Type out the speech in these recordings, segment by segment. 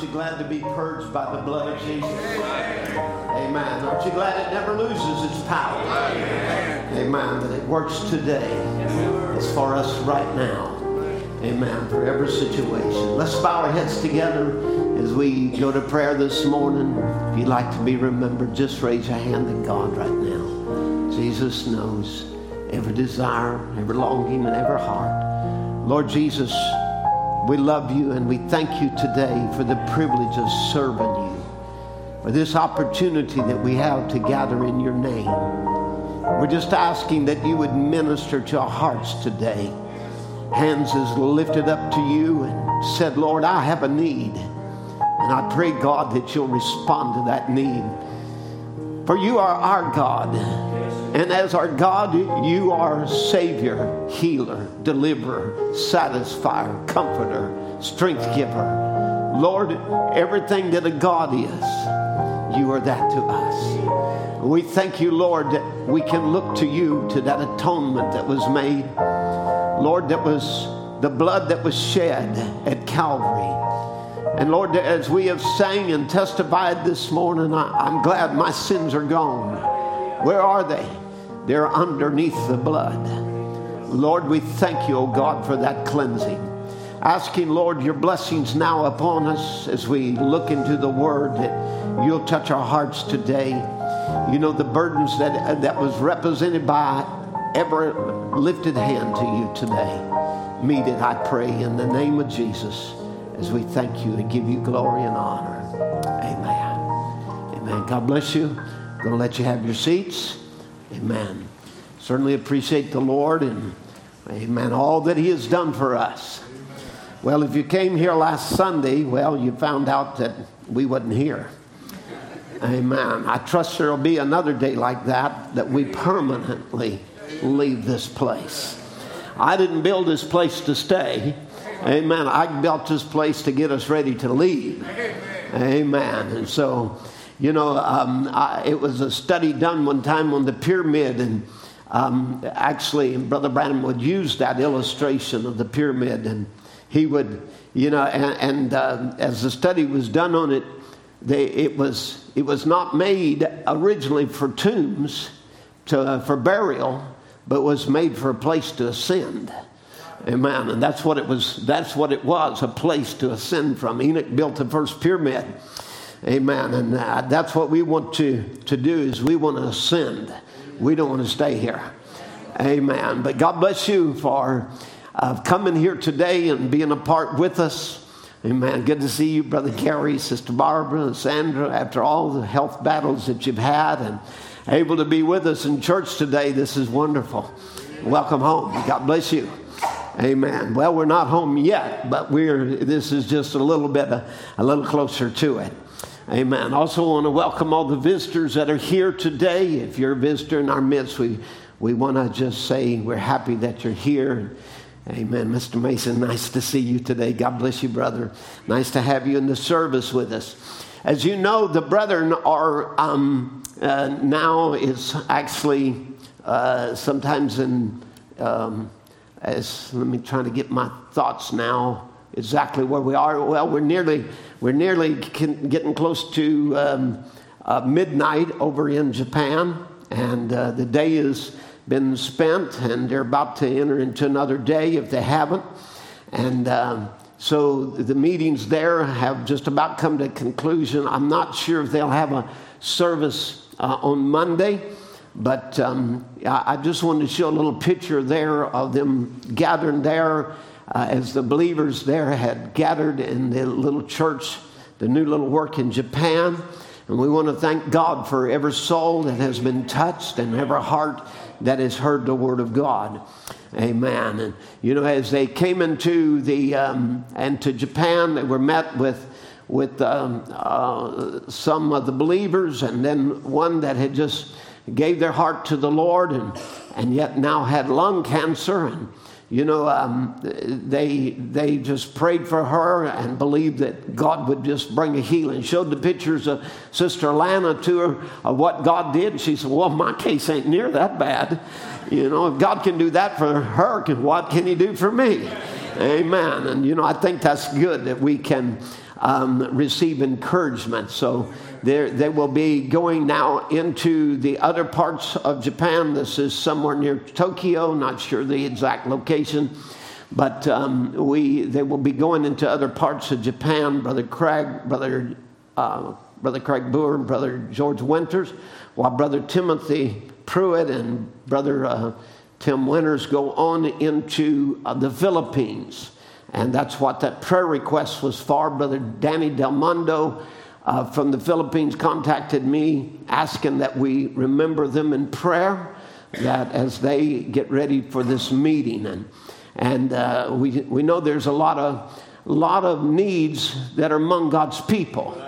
Aren't you glad to be purged by the blood of Jesus? Amen. Aren't you glad it never loses its power? Amen. That it works today. It's for us right now. Amen. For every situation. Let's bow our heads together as we go to prayer this morning. If you'd like to be remembered, just raise your hand to God right now. Jesus knows every desire, every longing, and every heart. Lord Jesus, we love you and we thank you today for the privilege of serving you, for this opportunity that we have to gather in your name. We're just asking that you would minister to our hearts today. Hands is lifted up to you and said, Lord, I have a need. And I pray, God, that you'll respond to that need. For you are our God. And as our God, you are Savior, healer, deliverer, satisfier, comforter, strength giver. Lord, everything that a God is, you are that to us. We thank you, Lord, that we can look to you to that atonement that was made. Lord, that was the blood that was shed at Calvary. And Lord, as we have sang and testified this morning, I, am glad my sins are gone. Where are they? They're underneath the blood. Lord, we thank you, O God, for that cleansing. Asking, Lord, your blessings now upon us as we look into the word that you'll touch our hearts today. You know, the burdens that, that was represented by every lifted hand to you today. Meet it, I pray, in the name of Jesus as we thank you and give you glory and honor. Amen. Amen. God bless you. Going to let you have your seats. Amen. Certainly appreciate the Lord and amen, all that He has done for us. Well, if you came here last Sunday, well, you found out that we wasn't here. Amen. I trust there'll be another day like that that we permanently leave this place. I didn't build this place to stay. Amen. I built this place to get us ready to leave. Amen. And so you know, um, I, it was a study done one time on the pyramid, and um, actually, Brother Branham would use that illustration of the pyramid, and he would, you know, and, and uh, as the study was done on it, they, it was it was not made originally for tombs, to, uh, for burial, but was made for a place to ascend. Amen. And that's what it was. That's what it was—a place to ascend from. Enoch built the first pyramid. Amen. And uh, that's what we want to, to do is we want to ascend. We don't want to stay here. Amen. But God bless you for uh, coming here today and being a part with us. Amen. Good to see you, Brother Gary, Sister Barbara, and Sandra, after all the health battles that you've had and able to be with us in church today. This is wonderful. Welcome home. God bless you. Amen. Well, we're not home yet, but we're this is just a little bit a, a little closer to it. Amen. Also, want to welcome all the visitors that are here today. If you're a visitor in our midst, we, we want to just say we're happy that you're here. Amen. Mr. Mason, nice to see you today. God bless you, brother. Nice to have you in the service with us. As you know, the brethren are um, uh, now is actually uh, sometimes in um, as let me try to get my thoughts now exactly where we are. Well, we're nearly we're nearly getting close to um, uh, midnight over in Japan, and uh, the day has been spent, and they're about to enter into another day if they haven't. And um, so the meetings there have just about come to conclusion. I'm not sure if they'll have a service uh, on Monday. But um, I just wanted to show a little picture there of them gathering there uh, as the believers there had gathered in the little church, the new little work in Japan. And we want to thank God for every soul that has been touched and every heart that has heard the word of God. Amen. And you know, as they came into the um, and to Japan, they were met with with um, uh, some of the believers, and then one that had just gave their heart to the Lord, and and yet now had lung cancer, and you know, um, they, they just prayed for her and believed that God would just bring a healing. Showed the pictures of Sister Lana to her of what God did. And she said, Well, my case ain't near that bad. You know, if God can do that for her, what can He do for me? Amen. And you know, I think that's good that we can um, receive encouragement. So they will be going now into the other parts of Japan. This is somewhere near Tokyo, not sure the exact location. But um, we, they will be going into other parts of Japan. Brother Craig, Brother, uh, Brother Craig Boer, Brother George Winters, while Brother Timothy Pruitt and Brother uh, Tim Winters go on into uh, the Philippines. And that's what that prayer request was for. Brother Danny Del Mundo uh, from the Philippines contacted me asking that we remember them in prayer, that as they get ready for this meeting. And, and uh, we, we know there's a lot of, lot of needs that are among God's people.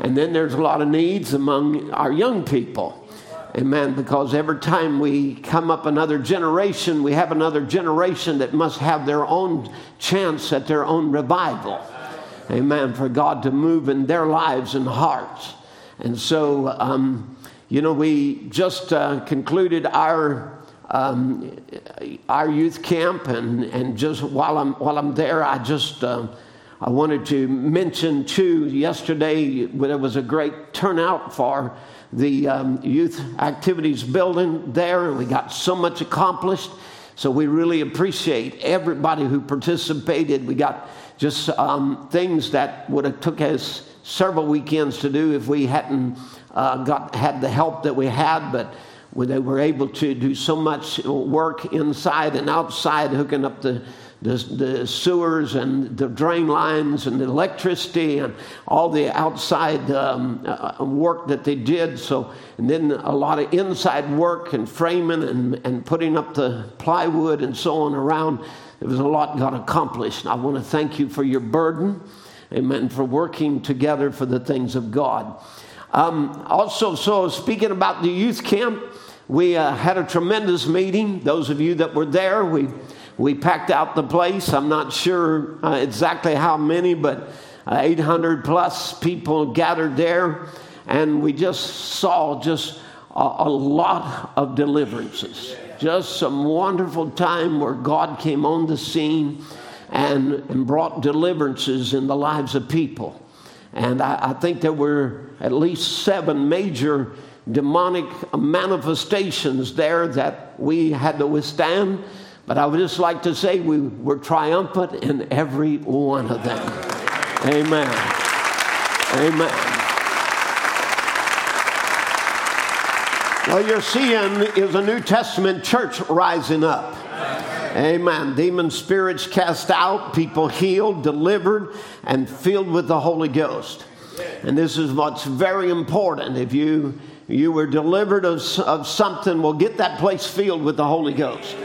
And then there's a lot of needs among our young people. Amen. Because every time we come up another generation, we have another generation that must have their own chance at their own revival. Amen. For God to move in their lives and hearts. And so, um, you know, we just uh, concluded our um, our youth camp, and, and just while I'm while I'm there, I just uh, I wanted to mention too. Yesterday, there was a great turnout for the um, youth activities building there, and we got so much accomplished. So we really appreciate everybody who participated. We got just um, things that would have took us several weekends to do if we hadn't uh, got had the help that we had, but they were able to do so much work inside and outside, hooking up the the, the sewers and the drain lines and the electricity and all the outside um, uh, work that they did. So, and then a lot of inside work and framing and, and putting up the plywood and so on around. There was a lot got accomplished. I want to thank you for your burden, amen, for working together for the things of God. Um, also, so speaking about the youth camp, we uh, had a tremendous meeting. Those of you that were there, we we packed out the place. I'm not sure uh, exactly how many, but uh, 800 plus people gathered there. And we just saw just a, a lot of deliverances. Just some wonderful time where God came on the scene and, and brought deliverances in the lives of people. And I, I think there were at least seven major demonic manifestations there that we had to withstand. But I would just like to say we were triumphant in every one of them. Amen. Amen. Well, you're seeing is a New Testament church rising up. Amen. Demon spirits cast out, people healed, delivered, and filled with the Holy Ghost. And this is what's very important. If you you were delivered of, of something, well, get that place filled with the Holy Ghost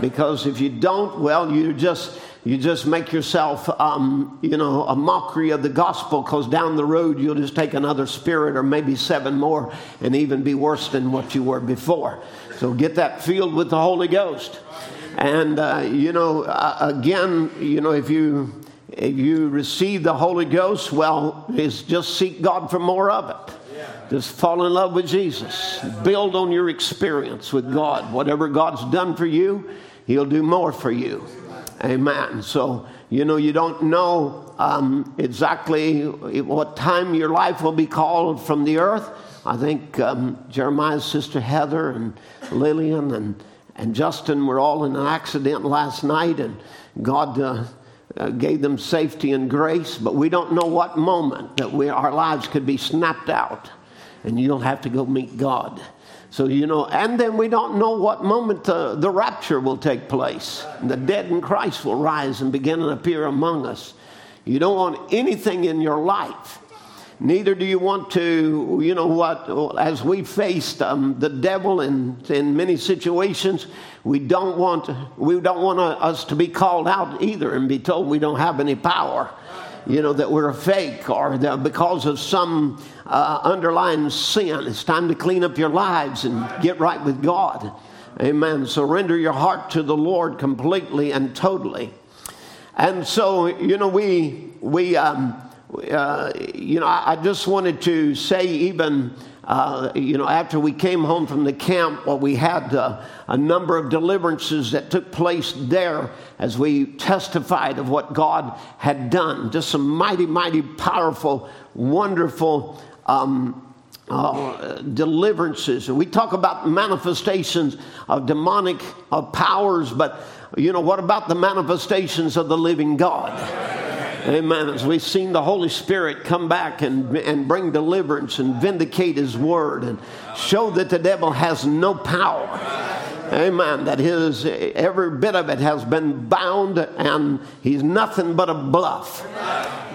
because if you don't, well, you just you just make yourself, um, you know, a mockery of the gospel because down the road you'll just take another spirit or maybe seven more and even be worse than what you were before. So get that filled with the Holy Ghost. And, uh, you know, uh, again, you know, if you, if you receive the Holy Ghost, well, is just seek God for more of it. Just fall in love with Jesus. Build on your experience with God. Whatever God's done for you, He'll do more for you. Amen. So, you know, you don't know um, exactly what time your life will be called from the earth. I think um, Jeremiah's sister Heather and Lillian and, and Justin were all in an accident last night, and God uh, uh, gave them safety and grace. But we don't know what moment that we, our lives could be snapped out, and you'll have to go meet God. So, you know, and then we don't know what moment the, the rapture will take place. The dead in Christ will rise and begin to appear among us. You don't want anything in your life. Neither do you want to, you know what, as we faced um, the devil in, in many situations, we don't want, we don't want us to be called out either and be told we don't have any power you know, that we're a fake or that because of some uh, underlying sin. It's time to clean up your lives and get right with God. Amen. Surrender your heart to the Lord completely and totally. And so, you know, we, we, um, uh, you know, I, I, just wanted to say, even, uh, you know, after we came home from the camp, well, we had uh, a number of deliverances that took place there as we testified of what God had done. Just some mighty, mighty powerful, wonderful. Um, uh, deliverances. And we talk about manifestations of demonic uh, powers, but you know, what about the manifestations of the living God? Amen. As we've seen the Holy Spirit come back and, and bring deliverance and vindicate His word and show that the devil has no power. Amen. That his every bit of it has been bound and he's nothing but a bluff.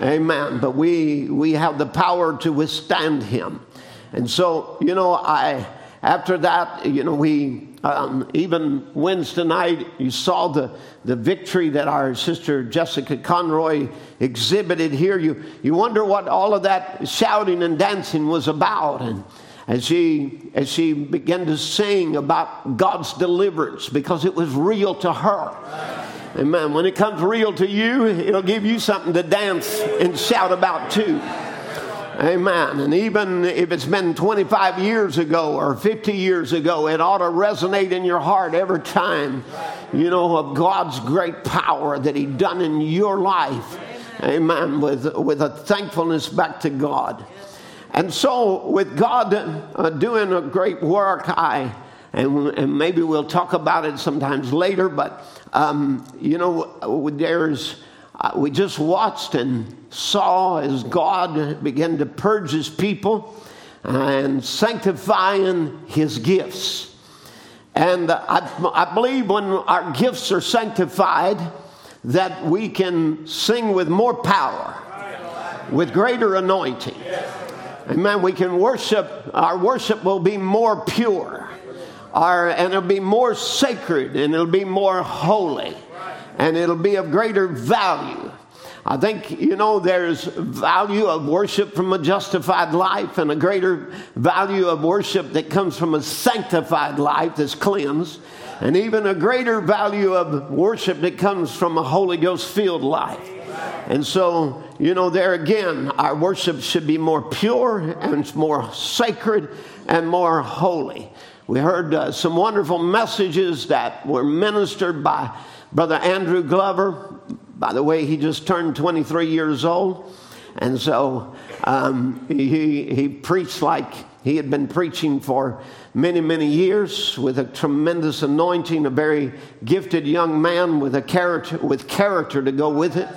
Amen. But we we have the power to withstand him. And so, you know, I after that, you know, we um, even Wednesday night, you saw the, the victory that our sister Jessica Conroy exhibited here. You, you wonder what all of that shouting and dancing was about. And as she, as she began to sing about God's deliverance, because it was real to her. Amen. When it comes real to you, it'll give you something to dance and shout about too. Amen. And even if it's been 25 years ago or 50 years ago, it ought to resonate in your heart every time, you know, of God's great power that He done in your life. Amen. With, with a thankfulness back to God. And so, with God uh, doing a great work, I, and, and, maybe we'll talk about it sometimes later, but, um, you know, there's, Uh, we just watched and saw as God began to purge his people and sanctifying his gifts. And I, I believe when our gifts are sanctified, that we can sing with more power, with greater anointing. Amen. We can worship, our worship will be more pure, our, and it'll be more sacred, and it'll be more holy, and it'll be of greater value. I think, you know, there's value of worship from a justified life and a greater value of worship that comes from a sanctified life that's cleansed, and even a greater value of worship that comes from a Holy Ghost filled life. And so, you know, there again, our worship should be more pure and more sacred and more holy. We heard uh, some wonderful messages that were ministered by Brother Andrew Glover, by the way, he just turned 23 years old. And so um, he, he preached like he had been preaching for many, many years with a tremendous anointing, a very gifted young man with a character, with character to go with it.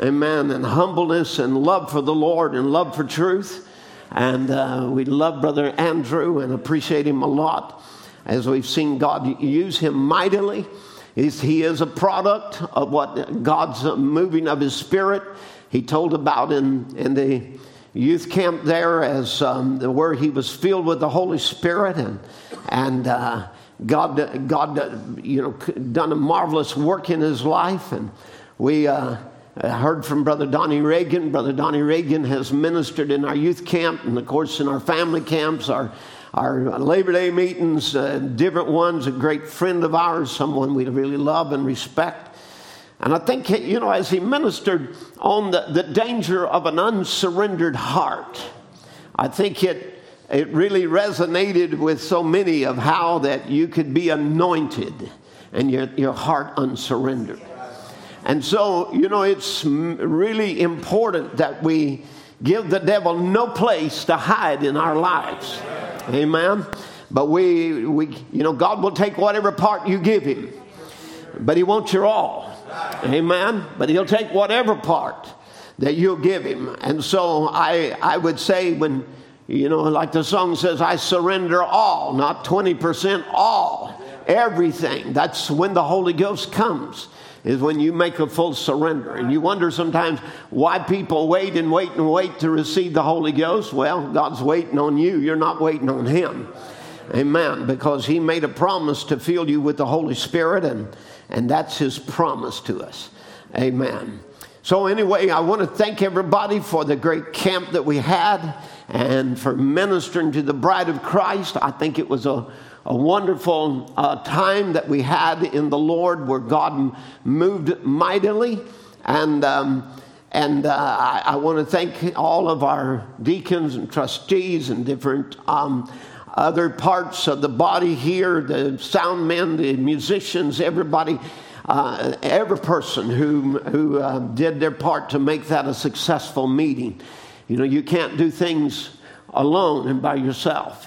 Amen. And humbleness and love for the Lord and love for truth. And uh, we love Brother Andrew and appreciate him a lot as we've seen God use him mightily. He's, he is a product of what God's moving of His Spirit. He told about in, in the youth camp there as um, where he was filled with the Holy Spirit and, and uh, God, God, you know, done a marvelous work in his life. And we uh, heard from Brother Donnie Reagan. Brother Donnie Reagan has ministered in our youth camp and, of course, in our family camps. Our our Labor Day meetings, uh, different ones, a great friend of ours, someone we really love and respect. And I think, you know, as he ministered on the, the danger of an unsurrendered heart, I think it, it really resonated with so many of how that you could be anointed and your, your heart unsurrendered. And so, you know, it's really important that we give the devil no place to hide in our lives. Amen. But we, we, you know, God will take whatever part you give him, but he wants your all. Amen. But he'll take whatever part that you'll give him. And so I, I would say when, you know, like the song says, I surrender all, not 20%, all, everything. That's when the Holy Ghost comes is when you make a full surrender. And you wonder sometimes why people wait and wait and wait to receive the Holy Ghost. Well, God's waiting on you, you're not waiting on Him. Amen. Because He made a promise to fill you with the Holy Spirit, and, and that's His promise to us. Amen. So, anyway, I want to thank everybody for the great camp that we had and for ministering to the bride of Christ. I think it was a a wonderful uh, time that we had in the Lord where God moved mightily. And, um, and uh, I, I want to thank all of our deacons and trustees and different um, other parts of the body here the sound men, the musicians, everybody. Uh, every person who, who uh, did their part to make that a successful meeting. You know, you can't do things alone and by yourself.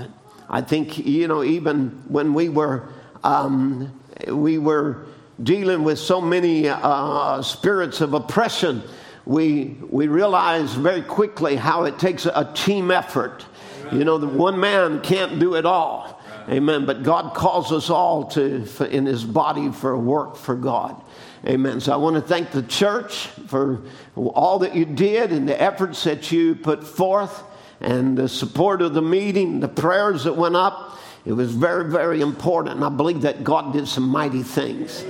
I think, you know, even when we were, um, we were dealing with so many uh, spirits of oppression, we, we realized very quickly how it takes a team effort. You know, the one man can't do it all. Amen. But God calls us all to in His body for work for God. Amen. So I want to thank the church for all that you did and the efforts that you put forth and the support of the meeting, the prayers that went up. It was very, very important. And I believe that God did some mighty things.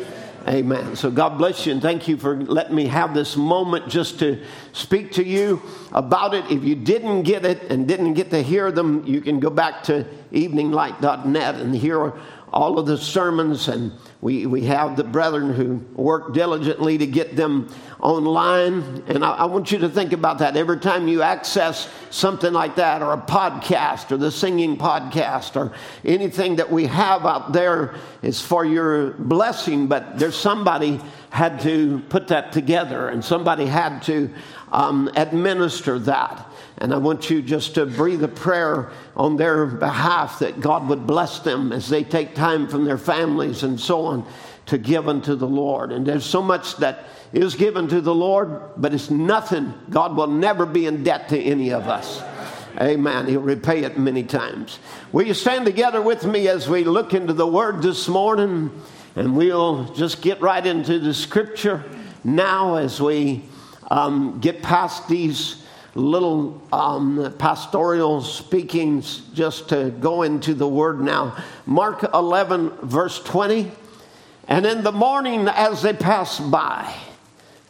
Amen. So God bless you and thank you for letting me have this moment just to speak to you about it. If you didn't get it and didn't get to hear them, you can go back to eveninglight.net and hear all of the sermons and we, we have the brethren who work diligently to get them online. And I, I, want you to think about that. Every time you access something like that, or a podcast, or the singing podcast, or anything that we have out there is for your blessing, but there's somebody had to put that together, and somebody had to um, administer that. And I want you just to breathe a prayer on their behalf that God would bless them as they take time from their families and so on to give unto the Lord. And there's so much that is given to the Lord, but it's nothing. God will never be in debt to any of us. Amen. He'll repay it many times. Will you stand together with me as we look into the Word this morning? And we'll just get right into the Scripture now as we um, get past these little um, pastoral speakings just to go into the word now. Mark 11, verse 20. And in the morning, as they passed by,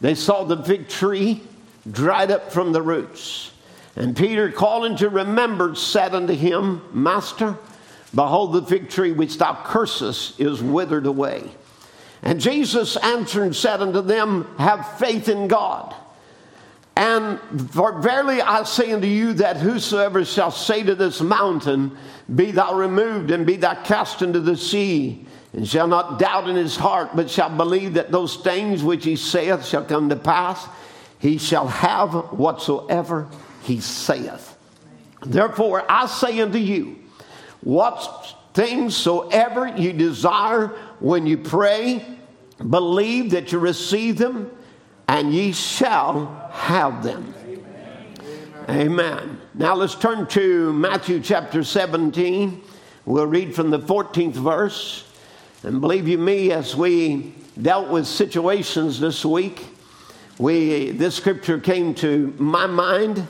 they saw the fig tree dried up from the roots. And Peter, calling to remembrance, said unto him, Master, behold, the fig tree which thou cursest is withered away. And Jesus answered and said unto them, Have faith in God. And verily I say unto you that whosoever shall say to this mountain, Be thou removed and be thou cast into the sea, and shall not doubt in his heart, but shall believe that those things which he saith shall come to pass, he shall have whatsoever he saith. Therefore I say unto you, what things soever you desire when you pray, believe that you receive them and ye shall have them. Amen. Now let's turn to Matthew chapter 17. We'll read from the 14th verse. And believe you me, as we dealt with situations this week, we, this scripture came to my mind.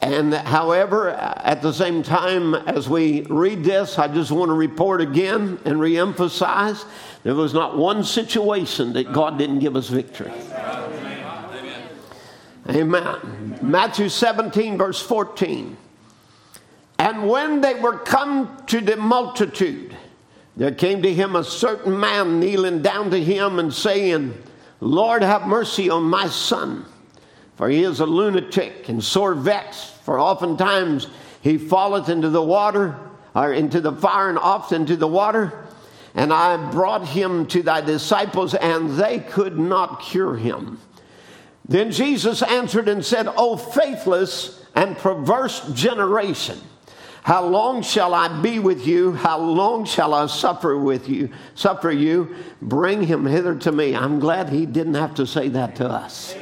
And however, at the same time as we read this, I just want to report again and reemphasize there was not one situation that God didn't give us victory. Amen. Matthew 17, verse 14. And when they were come to the multitude, there came to him a certain man kneeling down to him and saying, Lord, have mercy on my son, for he is a lunatic and sore vexed, for oftentimes he falleth into the water, or into the fire, and oft into the water. And I brought him to thy disciples, and they could not cure him. Then Jesus answered and said, O faithless and perverse generation, how long shall I be with you? How long shall I suffer with you? Suffer you? Bring him hither to me. I'm glad he didn't have to say that to us.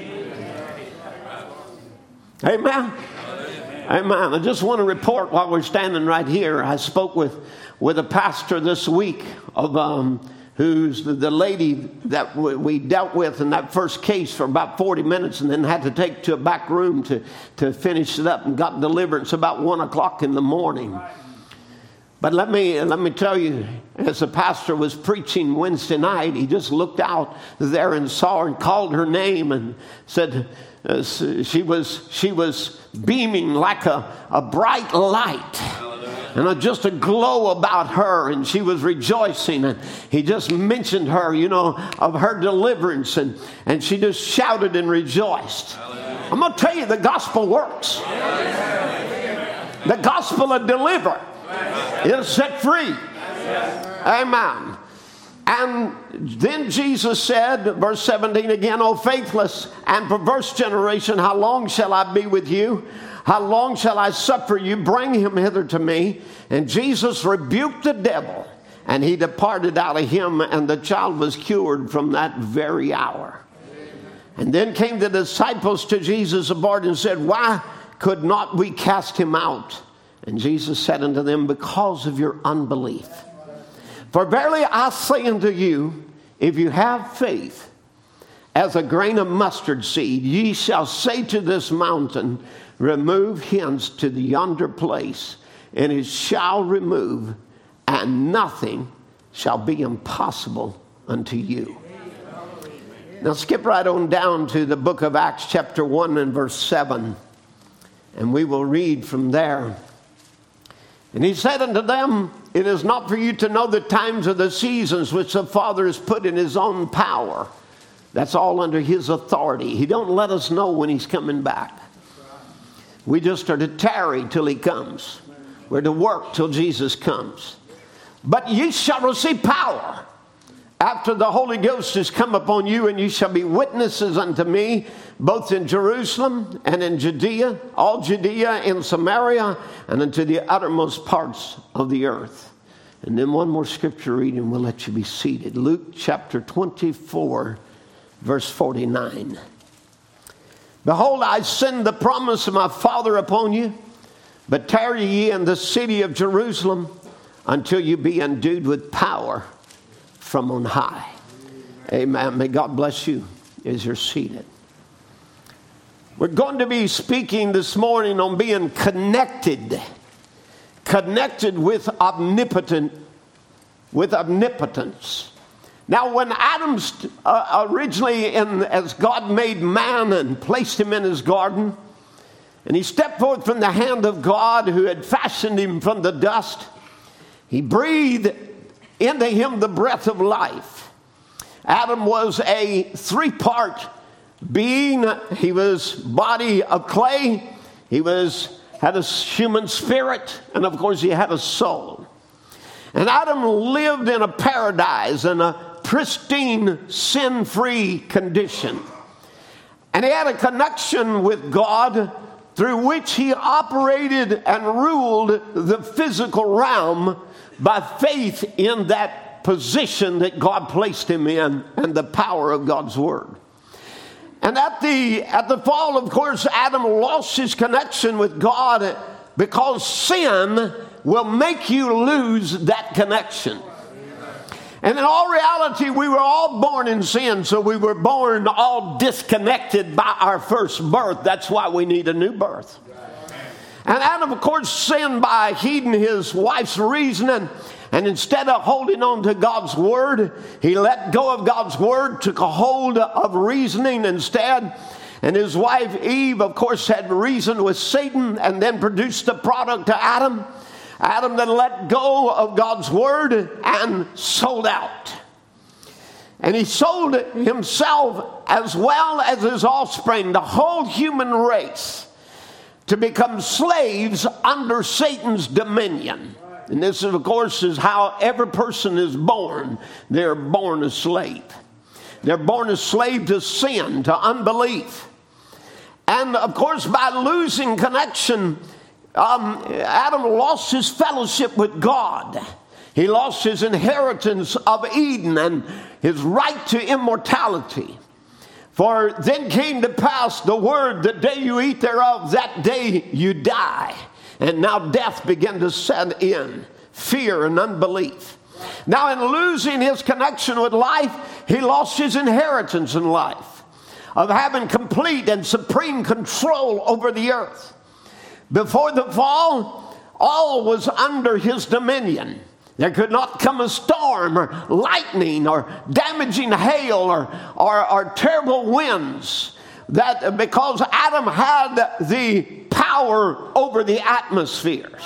Amen. Amen. I just want to report while we're standing right here. I spoke with, with a pastor this week of um, who's the, the lady that we dealt with in that first case for about 40 minutes and then had to take to a back room to, to finish it up and got deliverance about 1 o'clock in the morning. But let me, let me tell you, as the pastor was preaching Wednesday night, he just looked out there and saw her and called her name and said, uh, she, was, she was beaming like a, a bright light and just a glow about her, and she was rejoicing. And he just mentioned her, you know, of her deliverance, and, and she just shouted and rejoiced. Hallelujah. I'm going to tell you the gospel works. The gospel of deliver is set free. Amen. And then Jesus said, verse 17 again, O faithless and perverse generation, how long shall I be with you? How long shall I suffer you? Bring him hither to me. And Jesus rebuked the devil, and he departed out of him, and the child was cured from that very hour. And then came the disciples to Jesus aboard and said, Why could not we cast him out? And Jesus said unto them, Because of your unbelief. For verily I say unto you, if you have faith as a grain of mustard seed, ye shall say to this mountain, Remove hence to the yonder place, and it shall remove, and nothing shall be impossible unto you. Now, skip right on down to the book of Acts, chapter 1, and verse 7, and we will read from there. And he said unto them, It is not for you to know the times or the seasons which the Father has put in his own power. That's all under his authority. He don't let us know when he's coming back. We just are to tarry till he comes. We're to work till Jesus comes. But ye shall receive power after the Holy Ghost has come upon you, and you shall be witnesses unto me, both in Jerusalem and in Judea, all Judea and Samaria, and unto the uttermost parts of the earth. And then one more scripture reading, we'll let you be seated. Luke chapter 24, verse 49. Behold, I send the promise of my Father upon you, but tarry ye in the city of Jerusalem until you be endued with power from on high. Amen. May God bless you as you're seated. We're going to be speaking this morning on being connected, connected with omnipotent, with omnipotence. Now, when Adam's uh, originally, in, as God made man and placed him in his garden, and he stepped forth from the hand of God who had fashioned him from the dust, he breathed into him the breath of life. Adam was a three part being. He was body of clay. He was had a human spirit, and of course, he had a soul. And Adam lived in a paradise in a pristine, sin free condition. And he had a connection with God through which he operated and ruled the physical realm by faith in that position that God placed him in and the power of God's word. And at the, at the fall, of course, Adam lost his connection with God because sin will make you lose that connection. And in all reality, we were all born in sin, so we were born all disconnected by our first birth. That's why we need a new birth. And Adam, of course, sinned by heeding his wife's reasoning. And instead of holding on to God's word, he let go of God's word, took a hold of reasoning instead. And his wife Eve, of course, had reasoned with Satan and then produced the product to Adam. Adam then let go of God's word and sold out. And he sold himself as well as his offspring, the whole human race to become slaves under Satan's dominion. And this, of course, is how every person is born. They're born a slave. They're born a slave to sin, to unbelief. And of course, by losing connection, um, Adam lost his fellowship with God. He lost his inheritance of Eden and his right to immortality. For then came to pass the word, the day you eat thereof, that day you die. And now death began to set in fear and unbelief. Now, in losing his connection with life, he lost his inheritance in life of having complete and supreme control over the earth. Before the fall, all was under his dominion. There could not come a storm or lightning or damaging hail or, or, or terrible winds that because Adam had the power over the atmospheres.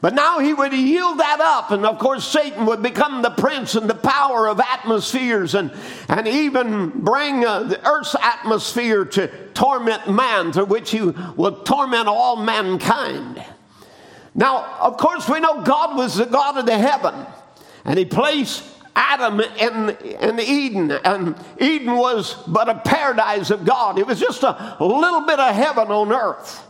But now he would yield that up, and of course, Satan would become the prince and the power of atmospheres and, and even bring uh, the earth's atmosphere to torment man, through which he will torment all mankind. Now, of course, we know God was the God of the heaven, and he placed Adam in, in Eden, and Eden was but a paradise of God. It was just a little bit of heaven on earth.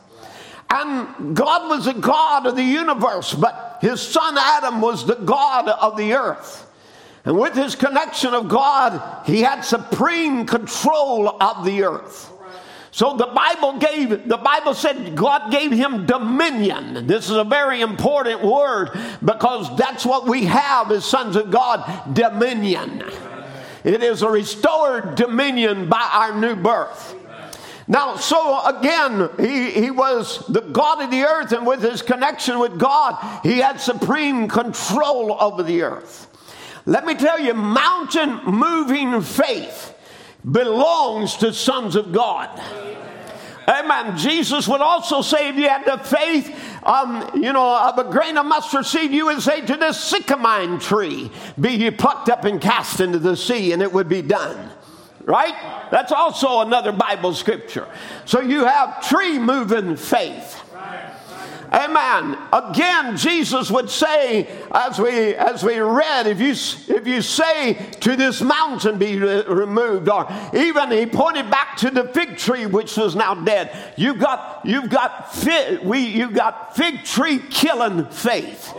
And God was the God of the universe, but his son Adam was the God of the earth. And with his connection of God, he had supreme control of the earth. So the Bible gave, the Bible said God gave him dominion. This is a very important word because that's what we have as sons of God dominion. It is a restored dominion by our new birth. Now, so again, he, he was the God of the earth, and with his connection with God, he had supreme control over the earth. Let me tell you, mountain moving faith belongs to sons of God. Amen. Jesus would also say, if you had the faith, um, you know, of a grain of mustard seed, you would say to this sycamine tree, be ye plucked up and cast into the sea, and it would be done right? That's also another Bible scripture. So you have tree moving faith. Amen. Again, Jesus would say, as we as we read, if you if you say to this mountain be re- removed, or even he pointed back to the fig tree which was now dead. You've got you've got fig, we you've got fig tree killing faith.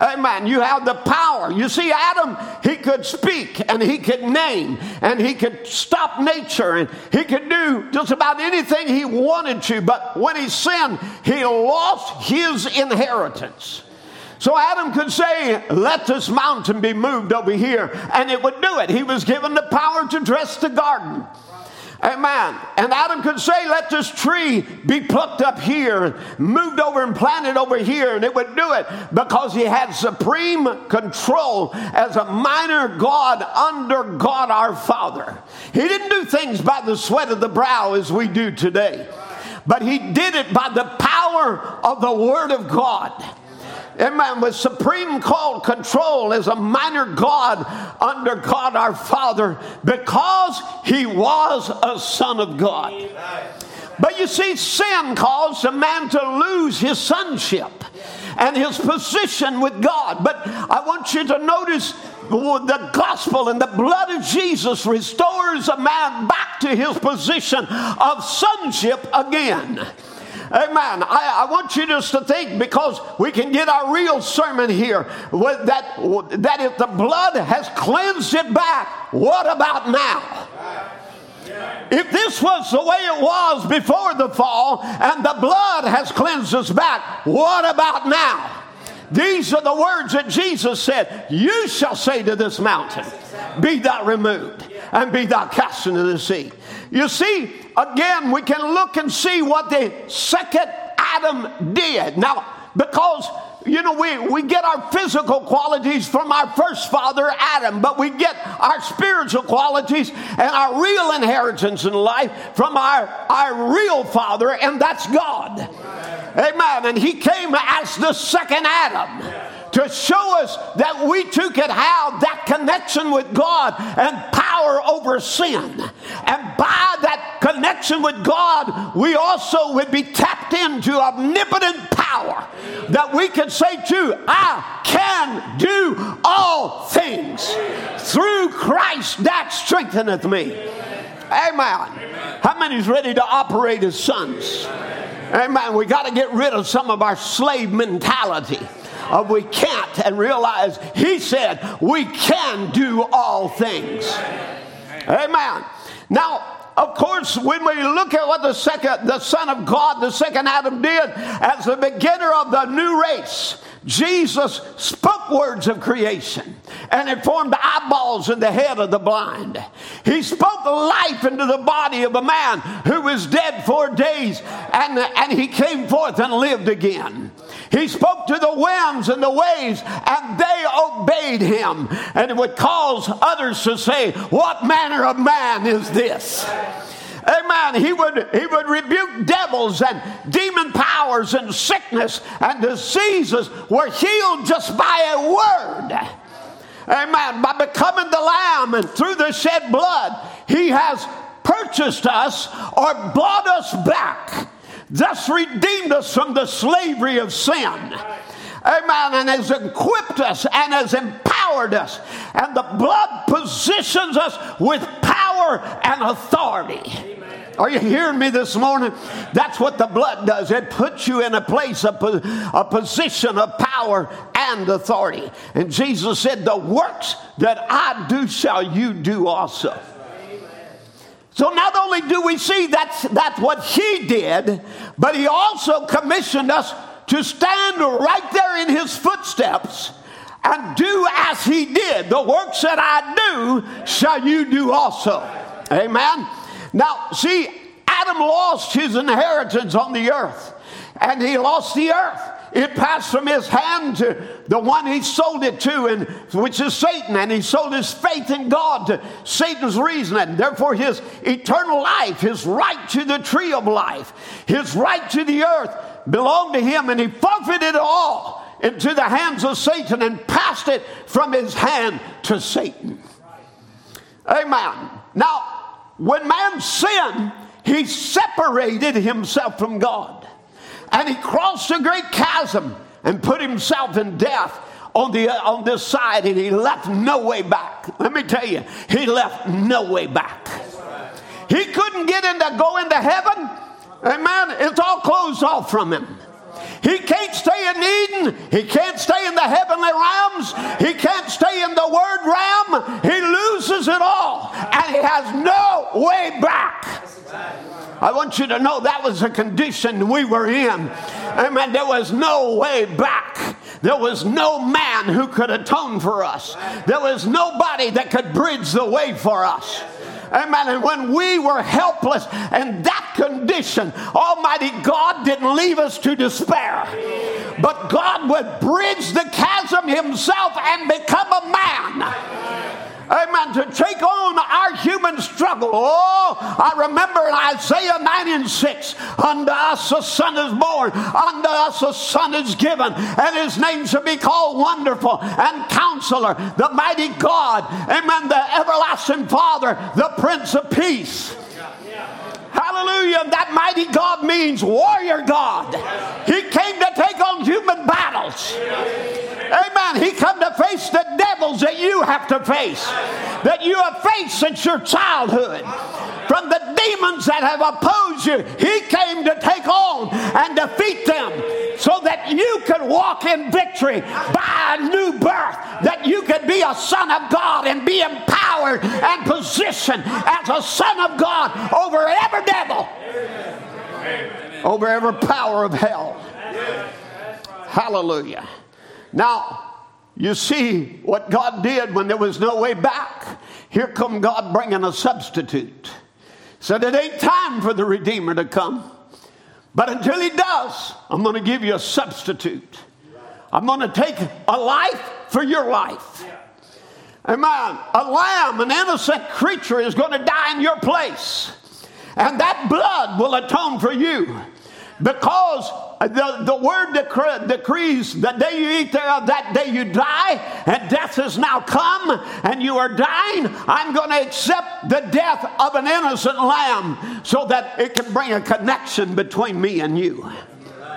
Amen. You have the power. You see, Adam, he could speak and he could name and he could stop nature and he could do just about anything he wanted to. But when he sinned, he lost his inheritance. So Adam could say, Let this mountain be moved over here, and it would do it. He was given the power to dress the garden. Amen. And Adam could say, Let this tree be plucked up here, moved over and planted over here, and it would do it because he had supreme control as a minor God under God our Father. He didn't do things by the sweat of the brow as we do today, but he did it by the power of the Word of God. Amen. With supreme call control as a minor God under God our Father because he was a son of God. But you see, sin caused a man to lose his sonship and his position with God. But I want you to notice the gospel and the blood of Jesus restores a man back to his position of sonship again. Amen. I, I, want you just to think because we can get our real sermon here that, that if the blood has cleansed it back, what about now? If this was the way it was before the fall and the blood has cleansed us back, what about now? These are the words that Jesus said You shall say to this mountain, Be thou removed, and be thou cast into the sea. You see, again, we can look and see what the second Adam did. Now, because you know, we, we get our physical qualities from our first father, Adam, but we get our spiritual qualities and our real inheritance in life from our, our real father, and that's God. Amen. And he came as the second Adam to show us that we too could have that connection with God and power over sin. And by that connection with God, we also would be tapped into omnipotent power that we can say to, I can do all things through Christ that strengtheneth me. Amen. How many is ready to operate as sons? Amen. We got to get rid of some of our slave mentality of we can't and realize he said we can do all things. Amen. Now, of course, when we look at what the second, the Son of God, the second Adam did as the beginner of the new race, Jesus spoke words of creation and it formed eyeballs in the head of the blind. He spoke life into the body of a man who was dead four days and, and he came forth and lived again. He spoke to the winds and the waves and they obeyed him. And it would cause others to say, What manner of man is this? Amen. He would, he would rebuke devils and demon powers and sickness and diseases were healed just by a word. Amen. By becoming the lamb and through the shed blood, he has purchased us or bought us back, thus redeemed us from the slavery of sin. Amen. And has equipped us and has empowered us. And the blood positions us with power and authority. Amen. Are you hearing me this morning? That's what the blood does. It puts you in a place, a, a position of power and authority. And Jesus said, The works that I do shall you do also. So not only do we see that's, that's what he did, but he also commissioned us to stand right there in his footsteps and do as he did. The works that I do shall you do also. Amen. Now, see, Adam lost his inheritance on the earth, and he lost the earth. It passed from his hand to the one he sold it to, and which is Satan, and he sold his faith in God to Satan's reason, and therefore his eternal life, his right to the tree of life, his right to the earth belonged to him, and he forfeited it all into the hands of Satan and passed it from his hand to Satan. Amen. Now, when man sinned, he separated himself from God. And he crossed a great chasm and put himself in death on, the, on this side, and he left no way back. Let me tell you, he left no way back. He couldn't get into go into heaven. Amen. It's all closed off from him. He can't stay in Eden. He can't stay in the heavenly realms. He can't stay in the word realm. He loses it all. And he has no way back. I want you to know that was the condition we were in. Amen. There was no way back. There was no man who could atone for us. There was nobody that could bridge the way for us. Amen. And when we were helpless in that condition, Almighty God didn't leave us to despair. But God would bridge the chasm Himself and become a man amen, to take on our human struggle. Oh, I remember Isaiah 9 and 6, unto us a son is born, unto us a son is given, and his name shall be called Wonderful and Counselor, the Mighty God, amen, the Everlasting Father, the Prince of Peace. Hallelujah. That mighty God means warrior God. He came to take on human battles. Amen. He come to face the devils that you have to face, that you have faced since your childhood. From the demons that have opposed you, He came to take on and defeat them so that you could walk in victory by a new birth, that you could be a son of God and be empowered and positioned as a son of God over every devil, over every power of hell. Hallelujah. Now, you see what God did when there was no way back. Here come God bringing a substitute. Said it ain't time for the Redeemer to come. But until he does, I'm going to give you a substitute. I'm going to take a life for your life. Amen. A lamb, an innocent creature, is going to die in your place. And that blood will atone for you. Because the, the word decree, decrees the day you eat thereof, that day you die, and death has now come, and you are dying. I'm going to accept the death of an innocent lamb so that it can bring a connection between me and you,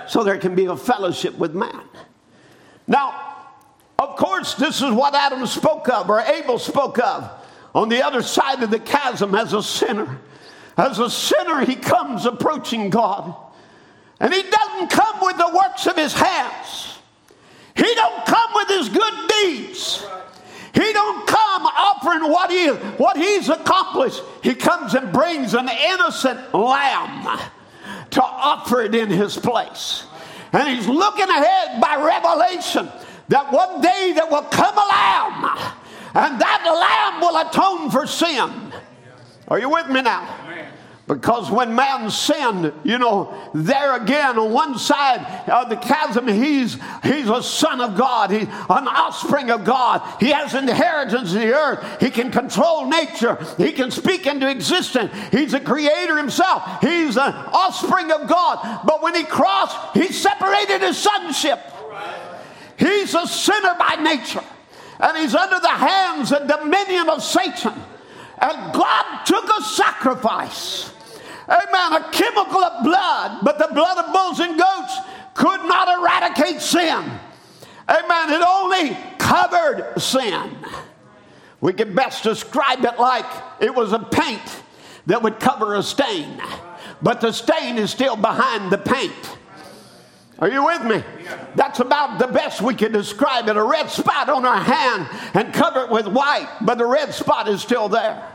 so there can be a fellowship with man. Now, of course, this is what Adam spoke of, or Abel spoke of, on the other side of the chasm as a sinner. As a sinner, he comes approaching God. And he doesn't come with the works of his hands. He don't come with his good deeds. He don't come offering what he what he's accomplished. He comes and brings an innocent lamb to offer it in his place. And he's looking ahead by revelation that one day there will come a lamb, and that lamb will atone for sin. Are you with me now? Because when man sinned, you know, there again on one side of the chasm, he's, he's a son of God. He's an offspring of God. He has inheritance of the earth. He can control nature. He can speak into existence. He's a creator himself. He's an offspring of God. But when he crossed, he separated his sonship. He's a sinner by nature. And he's under the hands and dominion of Satan. And God took a sacrifice amen, a chemical of blood, but the blood of bulls and goats could not eradicate sin. Amen. It only covered sin. We can best describe it like it was a paint that would cover a stain, but the stain is still behind the paint. Are you with me? That's about the best we can describe it. A red spot on our hand and cover it with white, but the red spot is still there.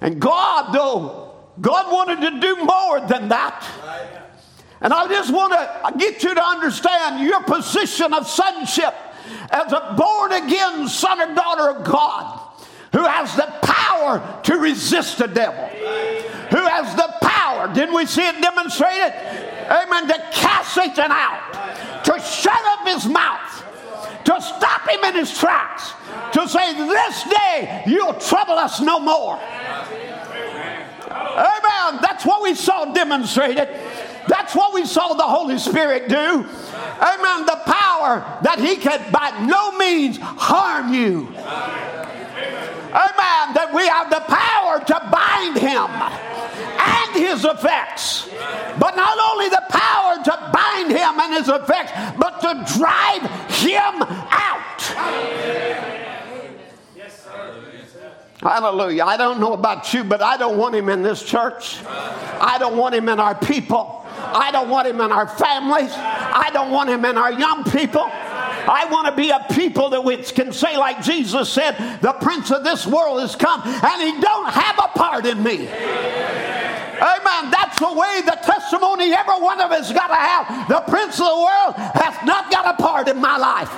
And God, though, God wanted to do more than that. And I just want to get you to understand your position of sonship as a born again son or daughter of God who has the power to resist the devil, who has the power, didn't we see it demonstrated? Amen, to cast Satan out, to shut up his mouth, to stop him in his tracks, to say, This day you'll trouble us no more. Amen. That's what we saw demonstrated. That's what we saw the Holy Spirit do. Amen. The power that He can by no means harm you. Amen. That we have the power to bind Him and His effects. But not only the power to bind Him and His effects, but to drive Him out. Hallelujah. I don't know about you, but I don't want him in this church. I don't want him in our people. I don't want him in our families. I don't want him in our young people. I want to be a people that we can say, like Jesus said, the prince of this world has come and he don't have a part in me. Amen. That's the way the testimony every one of us got to have. The prince of the world has not got a part in my life.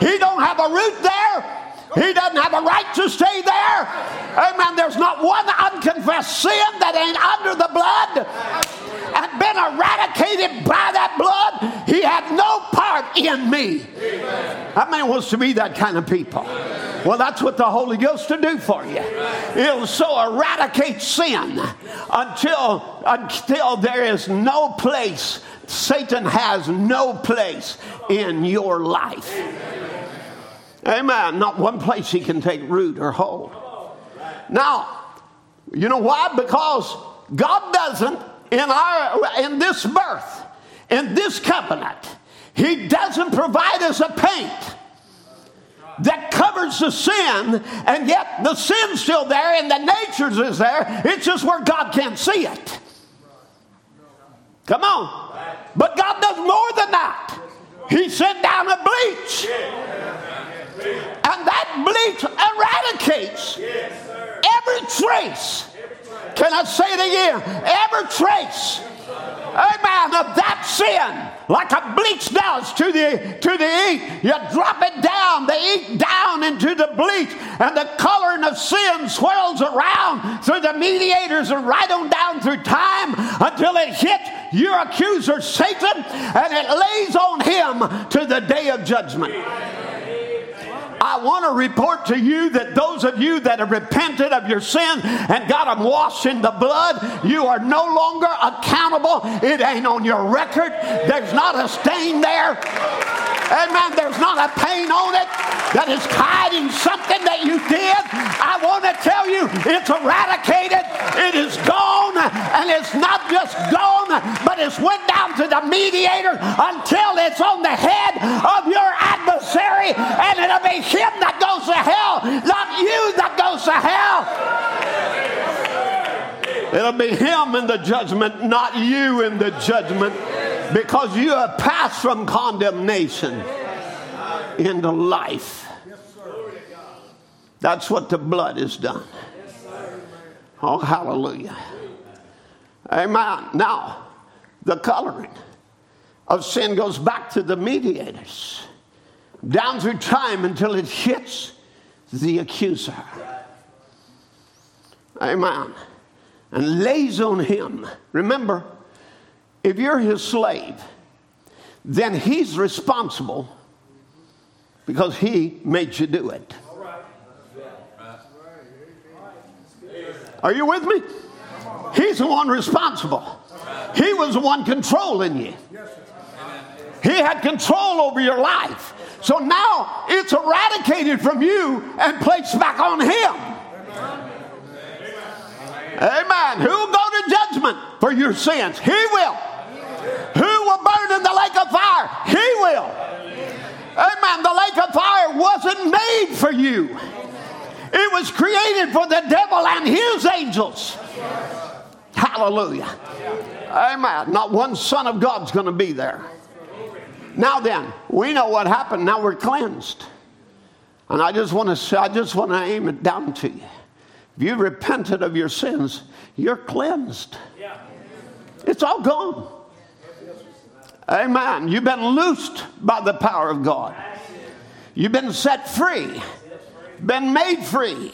He don't have a root there. He doesn't have a right to stay there. Amen. There's not one unconfessed sin that ain't under the blood and been eradicated by that blood. He had no part in me. That man wants to be that kind of people? Well, that's what the Holy Ghost to do for you. It'll so eradicate sin until until there is no place. Satan has no place in your life. Not one place he can take root or hold. Now, you know why? Because God doesn't in our in this birth, in this covenant, He doesn't provide us a paint that covers the sin, and yet the sin's still there and the nature's is there. It's just where God can't see it. Come on. But God does more than that. He sent down a bleach. And that bleach eradicates every trace. Can I say it again? Every trace amen, of that sin, like a bleach does to the to the ink. You drop it down, the ink down into the bleach, and the coloring of sin swirls around through the mediators and right on down through time until it hits your accuser Satan and it lays on him to the day of judgment. I want to report to you that those of you that have repented of your sin and got them washed in the blood, you are no longer accountable. It ain't on your record. There's not a stain there. Amen. There's not a pain on it that is hiding something that you did. I want to tell you it's eradicated. It is gone. And it's not just gone, but it's went down to the mediator until it's on the head of your adversary. And it'll be him that goes to hell, not you that goes to hell. It'll be him in the judgment, not you in the judgment because you have passed from condemnation into life. That's what the blood has done. Oh, hallelujah. Amen. Now, the coloring of sin goes back to the mediators, down through time until it hits the accuser. Amen. and lays on him. Remember, if you're his slave, then he's responsible because he made you do it. Are you with me? He's the one responsible. He was the one controlling you. He had control over your life. So now it's eradicated from you and placed back on him. Amen. Who will go to judgment for your sins? He will. Who will burn in the lake of fire? He will. Amen. The lake of fire wasn't made for you. It was created for the devil and his angels. Hallelujah. Amen. Not one son of God's going to be there. Now then, we know what happened. Now we're cleansed. And I just want to I just want to aim it down to you. If you've repented of your sins, you're cleansed. It's all gone. Amen. You've been loosed by the power of God. You've been set free been made free.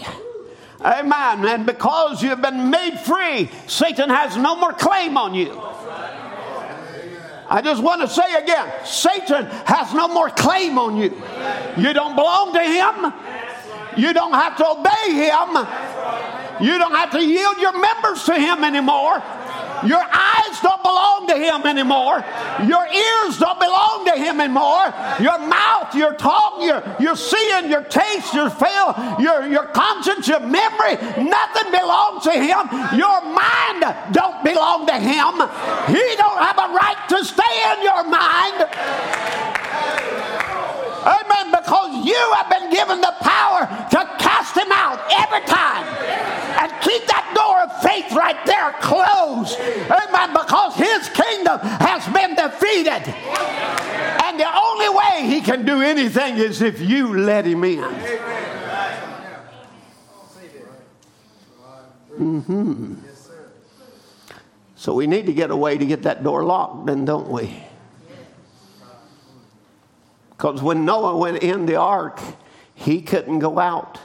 Amen. And because you've been made free, Satan has no more claim on you. I just want to say again Satan has no more claim on you. You don't belong to him. You don't have to obey him. You don't have to yield your members to him anymore. Your eyes don't belong to him anymore. Your ears don't belong to him anymore. Your mouth, your tongue, your, your seeing, your taste, your feel, your, your conscience, your memory, nothing belongs to him. Your mind don't belong to him. He don't have a right to stay in your mind. Amen. Because you have been given the power to cast him out every time. And keep that door of faith right there closed. Amen. Because his kingdom has been defeated. And the only way he can do anything is if you let him in. Mm-hmm. So we need to get a way to get that door locked, then, don't we? Because when Noah went in the ark, he couldn't go out,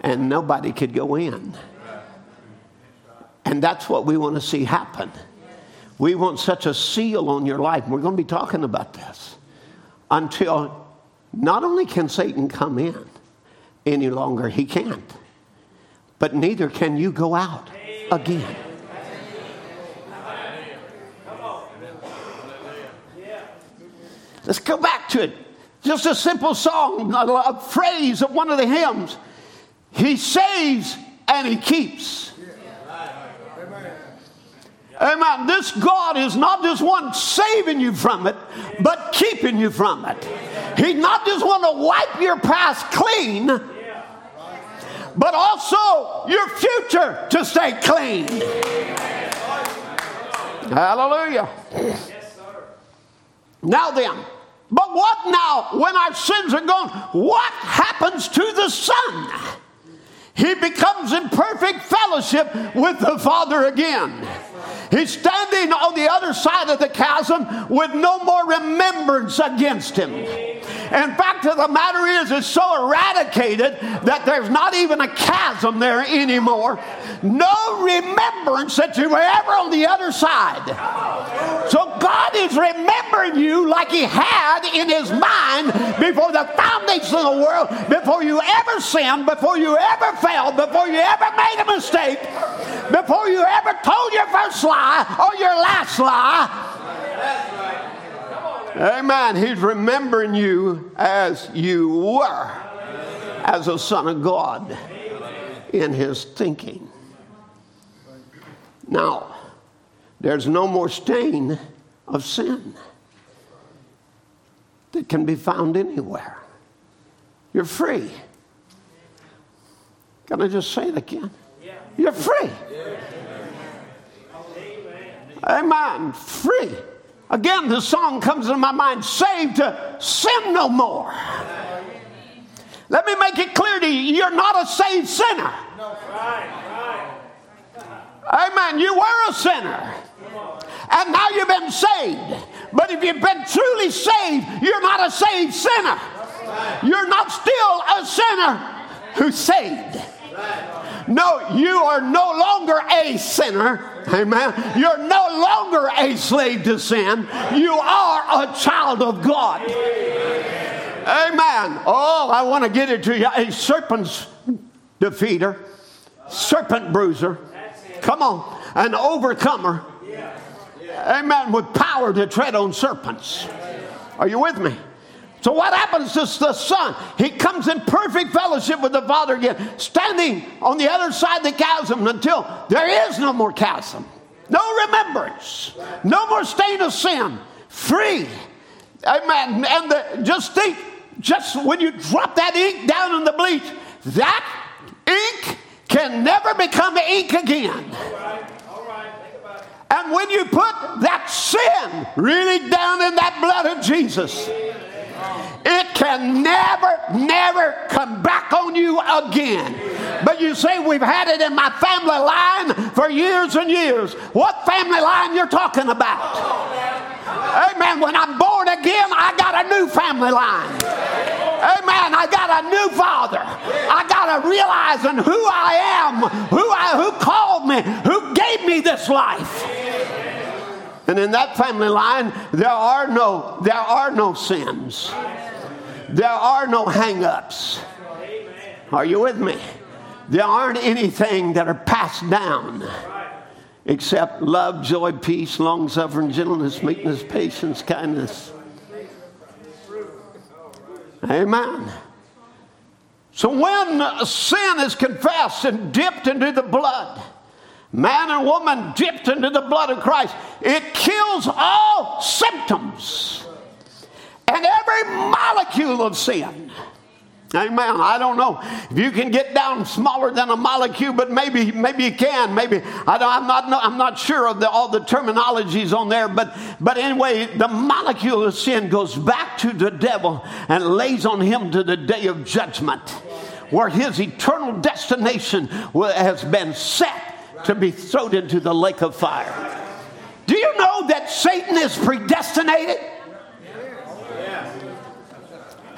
and nobody could go in. And that's what we want to see happen. We want such a seal on your life. We're going to be talking about this until not only can Satan come in any longer, he can't, but neither can you go out again. Let's go back to it. Just a simple song, a, phrase of one of the hymns. He saves and he keeps. Amen. This God is not just one saving you from it, but keeping you from it. He's not just one to wipe your past clean, but also your future to stay clean. Hallelujah. Now then. But what now when our sins are gone? What happens to the Son? He becomes in perfect fellowship with the Father again. He's standing on the other side of the chasm with no more remembrance against him. In fact, of the matter is, it's so eradicated that there's not even a chasm there anymore. No remembrance that you were ever on the other side. So God is remembering you like He had in His mind before the foundation of the world, before you ever sinned, before you ever failed, before you ever made a mistake, before you ever told your first lie or your last lie. Amen. He's remembering you as you were, as a son of God in his thinking. Now, there's no more stain of sin that can be found anywhere. You're free. Can I just say it again? You're free. Amen. Free. Again, the song comes into my mind saved to sin no more. Let me make it clear to you you're not a saved sinner. Amen. You were a sinner. And now you've been saved. But if you've been truly saved, you're not a saved sinner. You're not still a sinner who's saved. No, you are no longer a sinner. Amen. You're no longer a slave to sin. You are a child of God. Amen. Oh, I want to get it to you. A serpent's defeater, serpent bruiser. Come on. An overcomer. Amen. With power to tread on serpents. Are you with me? So what happens to the Son? He comes in perfect fellowship with the Father again, standing on the other side of the chasm until there is no more chasm, no remembrance, no more stain of sin, free. Amen. And the, just think, just when you drop that ink down in the bleach, that ink can never become ink again. And when you put that sin really down in that blood of Jesus, can never, never come back on you again. But you say, We've had it in my family line for years and years. What family line you're talking about? Amen. When I'm born again, I got a new family line. Amen. I got a new father. I got to realizing who I am, who I who called me, who gave me this life. And in that family line, there are no there are no sins. There are no hang-ups. Are you with me? There aren't anything that are passed down except love, joy, peace, long suffering, gentleness, meekness, patience, kindness. Amen. So when sin is confessed and dipped into the blood, man and woman dipped into the blood of Christ, it kills all symptoms and every molecule of sin. Amen. I don't know if you can get down smaller than a molecule, but maybe maybe you can. Maybe I am not I'm not sure of the, all the terminologies on there, but but anyway, the molecule of sin goes back to the devil and lays on him to the day of judgment, where his eternal destination has been set to be thrown into the lake of fire. Do you know that Satan is predestinated?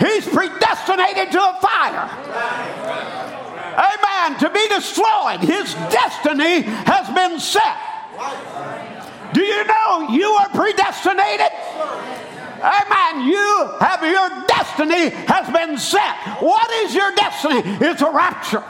He's predestinated to a fire. Amen. To be destroyed. His destiny has been set. Do you know you are predestinated? Amen. You have your destiny has been set. What is your destiny? It's a rapture.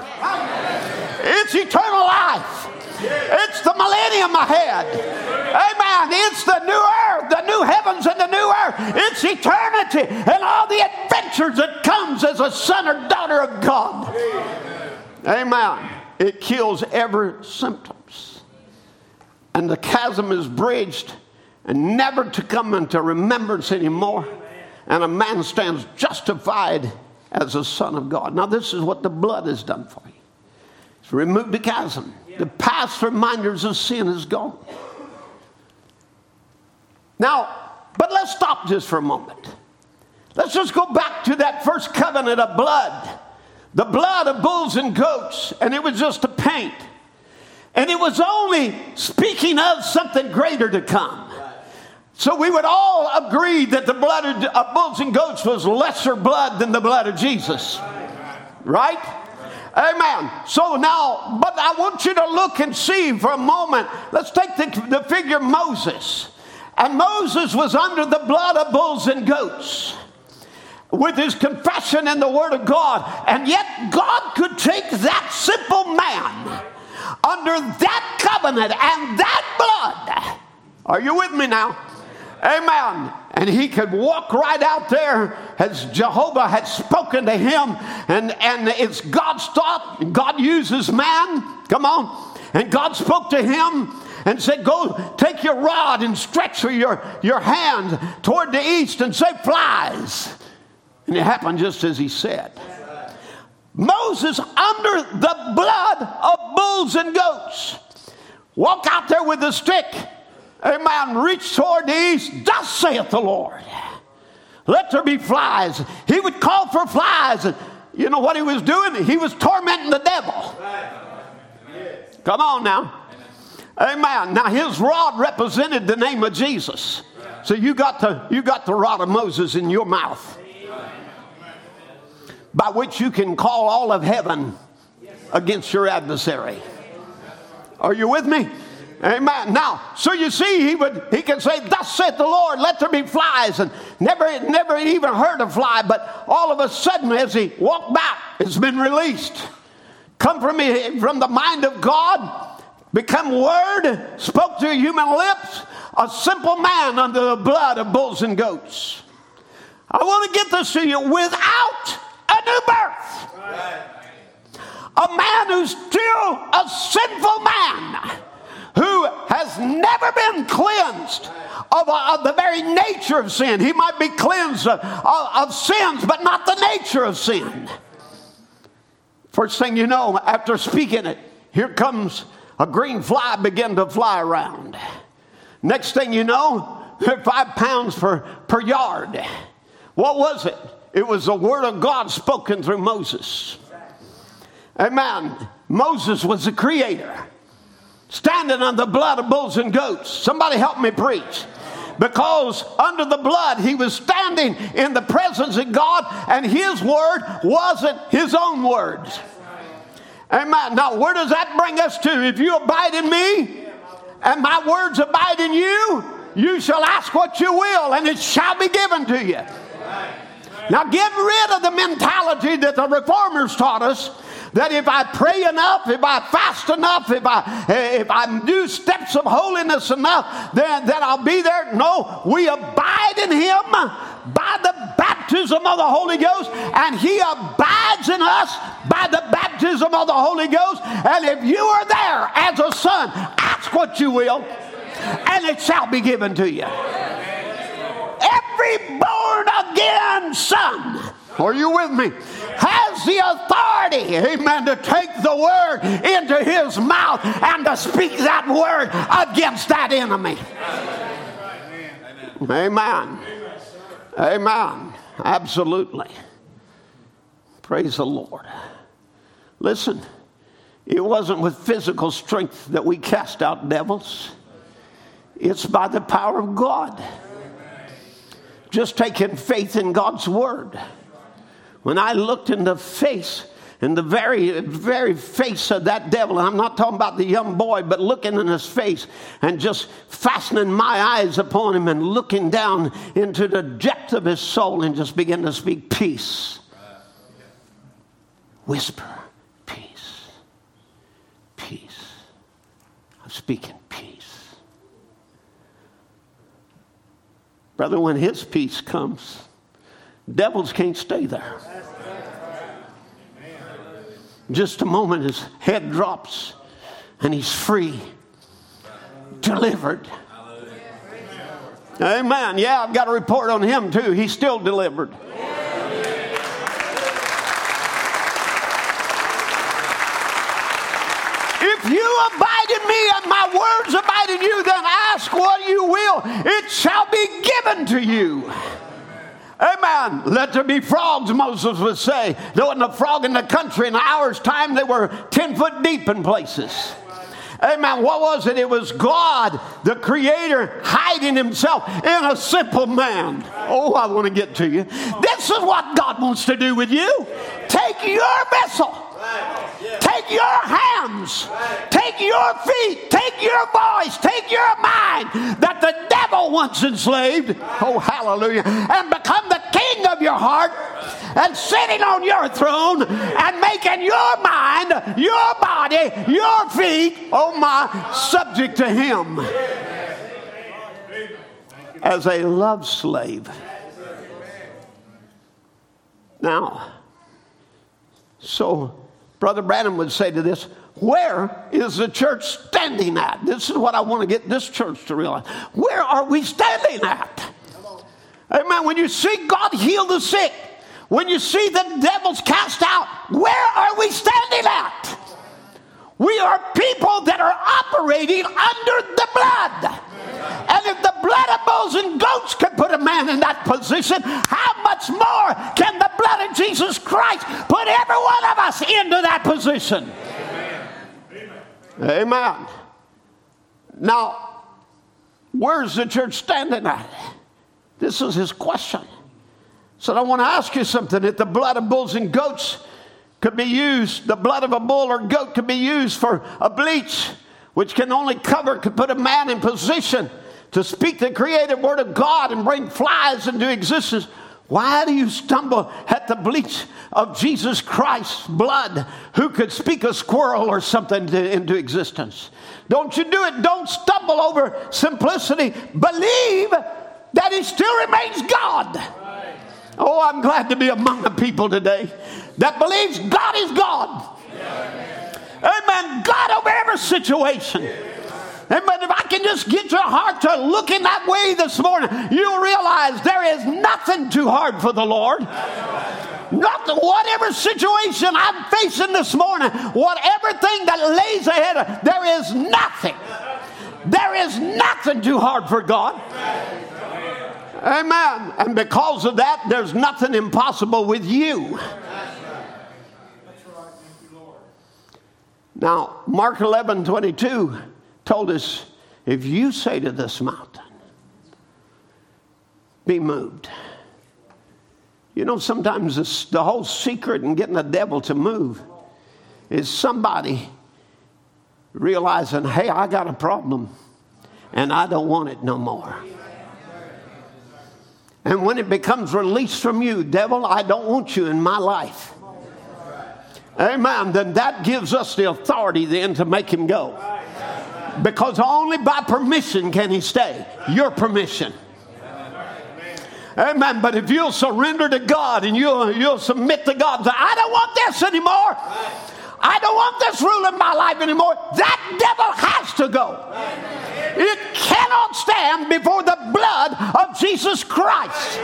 It's eternal life. It's the millennium ahead. Amen. It's the new earth, the new heavens and the new earth. It's eternity and all the adventures that comes as a son or daughter of God. Amen. It kills every symptoms. And the chasm is bridged and never to come into remembrance anymore. And a man stands justified as a son of God. Now, this is what the blood has done for you. It's removed the chasm. The past reminders of sin is gone. Now, but let's stop just for a moment. Let's just go back to that first covenant of blood the blood of bulls and goats, and it was just a paint. And it was only speaking of something greater to come. So we would all agree that the blood of bulls and goats was lesser blood than the blood of Jesus. Right? Amen. So now, but I want you to look and see for a moment. Let's take the, the figure Moses. And Moses was under the blood of bulls and goats with his confession in the Word of God. And yet, God could take that simple man under that covenant and that blood. Are you with me now? Amen. And he could walk right out there as Jehovah had spoken to him. And, and it's God's thought. God uses man. Come on. And God spoke to him and said, Go take your rod and stretch your, your hand toward the east and say, Flies. And it happened just as he said. Moses, under the blood of bulls and goats, walk out there with a stick amen, reach toward the east, thus saith the Lord. Let there be flies. He would call for flies. And You know what he was doing? He was tormenting the devil. Come on now. Amen. Now his rod represented the name of Jesus. So you got the you got the rod of Moses in your mouth. By which you can call all of heaven against your adversary. Are you with me? Amen. Now, so you see, he would he can say, Thus saith the Lord, let there be flies, and never never even heard a fly, but all of a sudden, as he walked back, it's been released. Come from me from the mind of God, become word, spoke to human lips, a simple man under the blood of bulls and goats. I want to get this to you without a new birth. Right. A man who's still a sinful man who has never been cleansed of, uh, of the very nature of sin. He might be cleansed of, of, of sins, but not the nature of sin. First thing you know, after speaking it, here comes a green fly begin to fly around. Next thing you know, five pounds per, per yard. What was it? It was the word of God spoken through Moses. Amen. Moses was the creator standing on the blood of bulls and goats. Somebody help me preach. Because under the blood, he was standing in the presence of God, and his word wasn't his own words. Amen. Now, where does that bring us to? If you abide in me, and my words abide in you, you shall ask what you will, and it shall be given to you. Now, get rid of the mentality that the reformers taught us that if I pray enough, if I fast enough, if I eh, if I do steps of holiness enough, then, that I'll be there. No, we abide in him by the baptism of the Holy Ghost, and he abides in us by the baptism of the Holy Ghost. And if you are there as a son, ask what you will, and it shall be given to you. Every born again son, are you with me? has the authority, amen, to take the word into his mouth and to speak that word against that enemy. Amen. Amen. Absolutely. Praise the Lord. Listen, it wasn't with physical strength that we cast out devils, it's by the power of God. Just taking faith in God's word. When I looked in the face, in the very, very face of that devil, and I'm not talking about the young boy, but looking in his face and just fastening my eyes upon him and looking down into the depth of his soul and just begin to speak peace. Whisper, peace, peace. I'm speaking peace. Brother, when his peace comes, Devils can't stay there. Just a moment, his head drops and he's free, delivered. Amen. Yeah, I've got a report on him too. He's still delivered. If you abide in me and my words abide in you, then ask what you will, it shall be given to you. Amen. Let there be frogs, Moses would say. There wasn't a frog in the country. In an hour's time, they were 10 foot deep in places. Amen. What was it? It was God, the Creator, hiding Himself in a simple man. Oh, I want to get to you. This is what God wants to do with you. Take your vessel Take your hands, take your feet, take your voice, take your mind that the devil once enslaved. Oh, hallelujah. And become the king of your heart and sitting on your throne and making your mind, your body, your feet, oh my, subject to him as a love slave. Now, so Brother Branham would say to this, where is the church standing at? This is what I want to get this church to realize. Where are we standing at? Amen. When you see God heal the sick, when you see the devils cast out, where are we standing at? We are people that are operating under the blood. And if the blood of bulls and goats can put a man in that position, how much more can the blood of Jesus Christ put every one of us into that position? Amen. Amen. Now, where's the church standing at? This is his question. So I want to ask you something. If the blood of bulls and goats could be used, the blood of a bull or goat could be used for a bleach, which can only cover, could put a man in position to speak the creative word of God and bring flies into existence. Why do you stumble at the bleach of Jesus Christ's blood who could speak a squirrel or something to, into existence? Don't you do it. Don't stumble over simplicity. Believe that He still remains God. Oh, I'm glad to be among the people today that believes God is God. Amen. God over every situation. Amen. If I can just get your heart to look in that way this morning, you'll realize there is nothing too hard for the Lord. Not whatever situation I'm facing this morning, whatever thing that lays ahead, there is nothing. There is nothing too hard for God. Amen. And because of that, there's nothing impossible with you. Now, Mark 11 22 told us if you say to this mountain, be moved. You know, sometimes the whole secret in getting the devil to move is somebody realizing, hey, I got a problem and I don't want it no more. And when it becomes released from you, devil, I don't want you in my life. Amen. Then that gives us the authority then to make him go. Because only by permission can he stay. Your permission. Amen. But if you'll surrender to God and you'll, you'll submit to God, say, I don't want this anymore. I don't want this rule in my life anymore. That devil has to go. It cannot stand before the blood of Jesus Christ.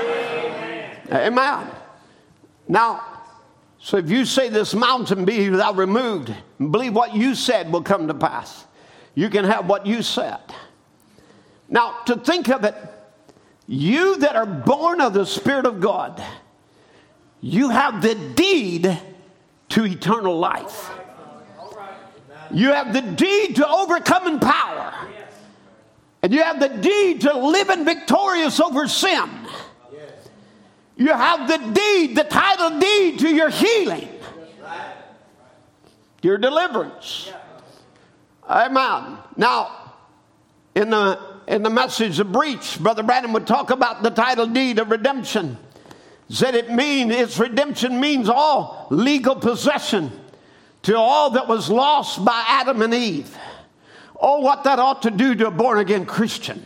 Amen. Now, so if you say this mountain be thou removed, believe what you said will come to pass. You can have what you said. Now, to think of it, you that are born of the Spirit of God, you have the deed to eternal life. You have the deed to overcoming power. And you have the deed to living victorious over sin. You have the deed, the title deed to your healing, your deliverance. Amen. Now, in the in the message of breach, Brother Branham would talk about the title deed of redemption. Said it mean its redemption means all legal possession to all that was lost by Adam and Eve. Oh, what that ought to do to a born again Christian.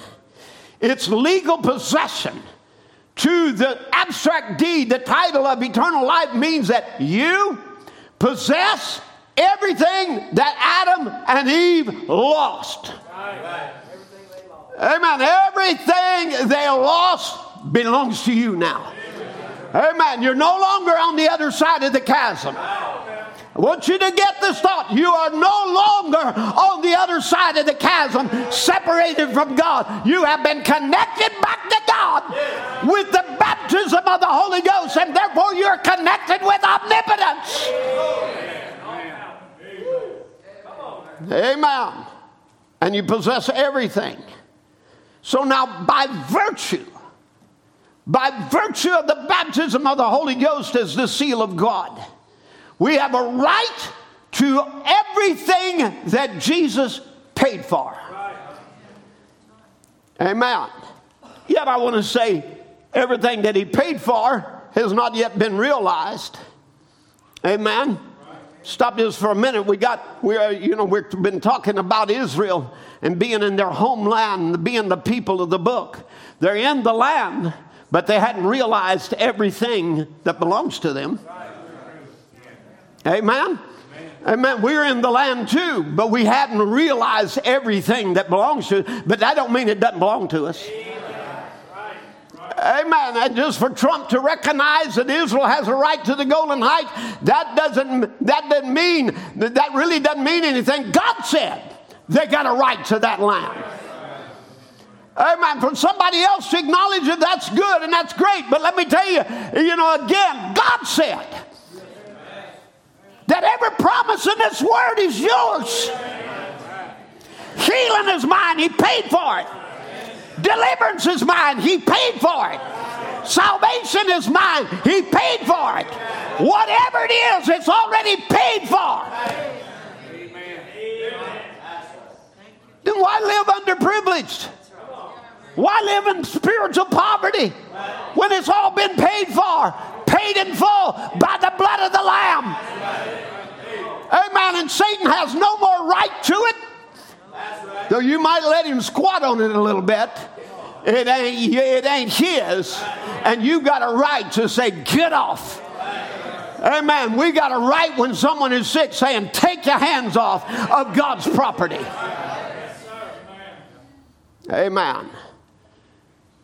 It's legal possession to the abstract deed, the title of eternal life means that you possess everything that Adam and Eve lost. Amen. Everything they lost belongs to you now. Amen. You're no longer on the other side of the chasm. I want you to get this thought. You are no longer on the other side of the chasm, separated from God. You have been connected back to God with the baptism of the Holy Ghost, and therefore you're connected with omnipotence. Amen. And you possess everything. So now, by virtue, by virtue of the baptism of the Holy Ghost as the seal of God, we have a right to everything that Jesus paid for. Amen. Yet I want to say everything that he paid for has not yet been realized. Amen. Stop this for a minute. We got, we are, you know, we've been talking about Israel and being in their homeland, being the people of the book. They're in the land, but they hadn't realized everything that belongs to them. Amen? Amen. We're in the land too, but we hadn't realized everything that belongs to us. But that don't mean it doesn't belong to us. Amen. And just for Trump to recognize that Israel has a right to the Golan Heights, that doesn't that doesn't mean that really doesn't mean anything. God said they got a right to that land. Amen. For somebody else to acknowledge it, that's good and that's great. But let me tell you, you know, again, God said that every promise in this word is yours. Healing is mine, He paid for it. Deliverance is mine, He paid for it. Salvation is mine, He paid for it. Whatever it is, it's already paid for. Then why live underprivileged? Why live in spiritual poverty when it's all been paid for, paid in full by the blood of the Lamb? Amen. And Satan has no more right to it. Though you might let him squat on it a little bit, it ain't, it ain't his. And you got a right to say, get off. Amen. We got a right when someone is sick saying, take your hands off of God's property. Amen.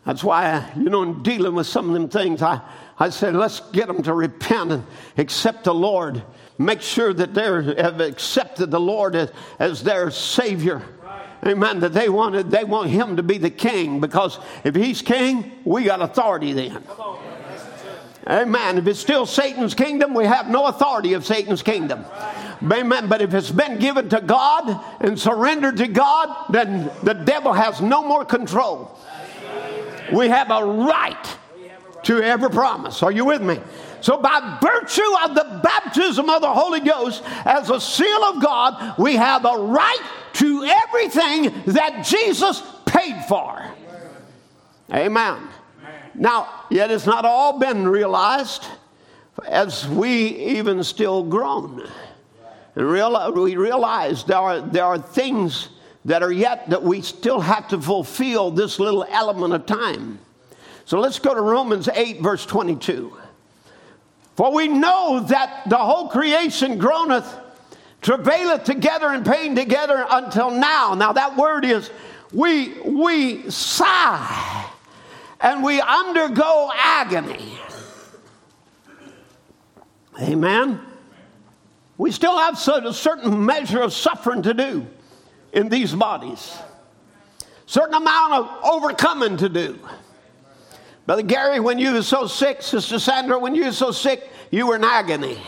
That's why, you know, in dealing with some of them things, I, I said, let's get them to repent and accept the Lord. Make sure that they have accepted the Lord as, as their Savior. Amen. That they wanted, they want Him to be the King because if He's King, we got authority then. Amen. If it's still Satan's kingdom, we have no authority of Satan's kingdom. Amen. But if it's been given to God and surrendered to God, then the devil has no more control. We have a right to every promise. Are you with me? So, by virtue of the baptism of the Holy Ghost as a seal of God, we have a right to everything that Jesus paid for. Amen. Now, yet it's not all been realized as we even still groan. And real, we realize there are, there are things that are yet that we still have to fulfill this little element of time. So let's go to Romans 8, verse 22. For we know that the whole creation groaneth, travaileth together in pain together until now. Now that word is we we sigh and we undergo agony. Amen. We still have a certain measure of suffering to do in these bodies, certain amount of overcoming to do. Brother Gary, when you were so sick, Sister Sandra, when you were so sick, you were in agony.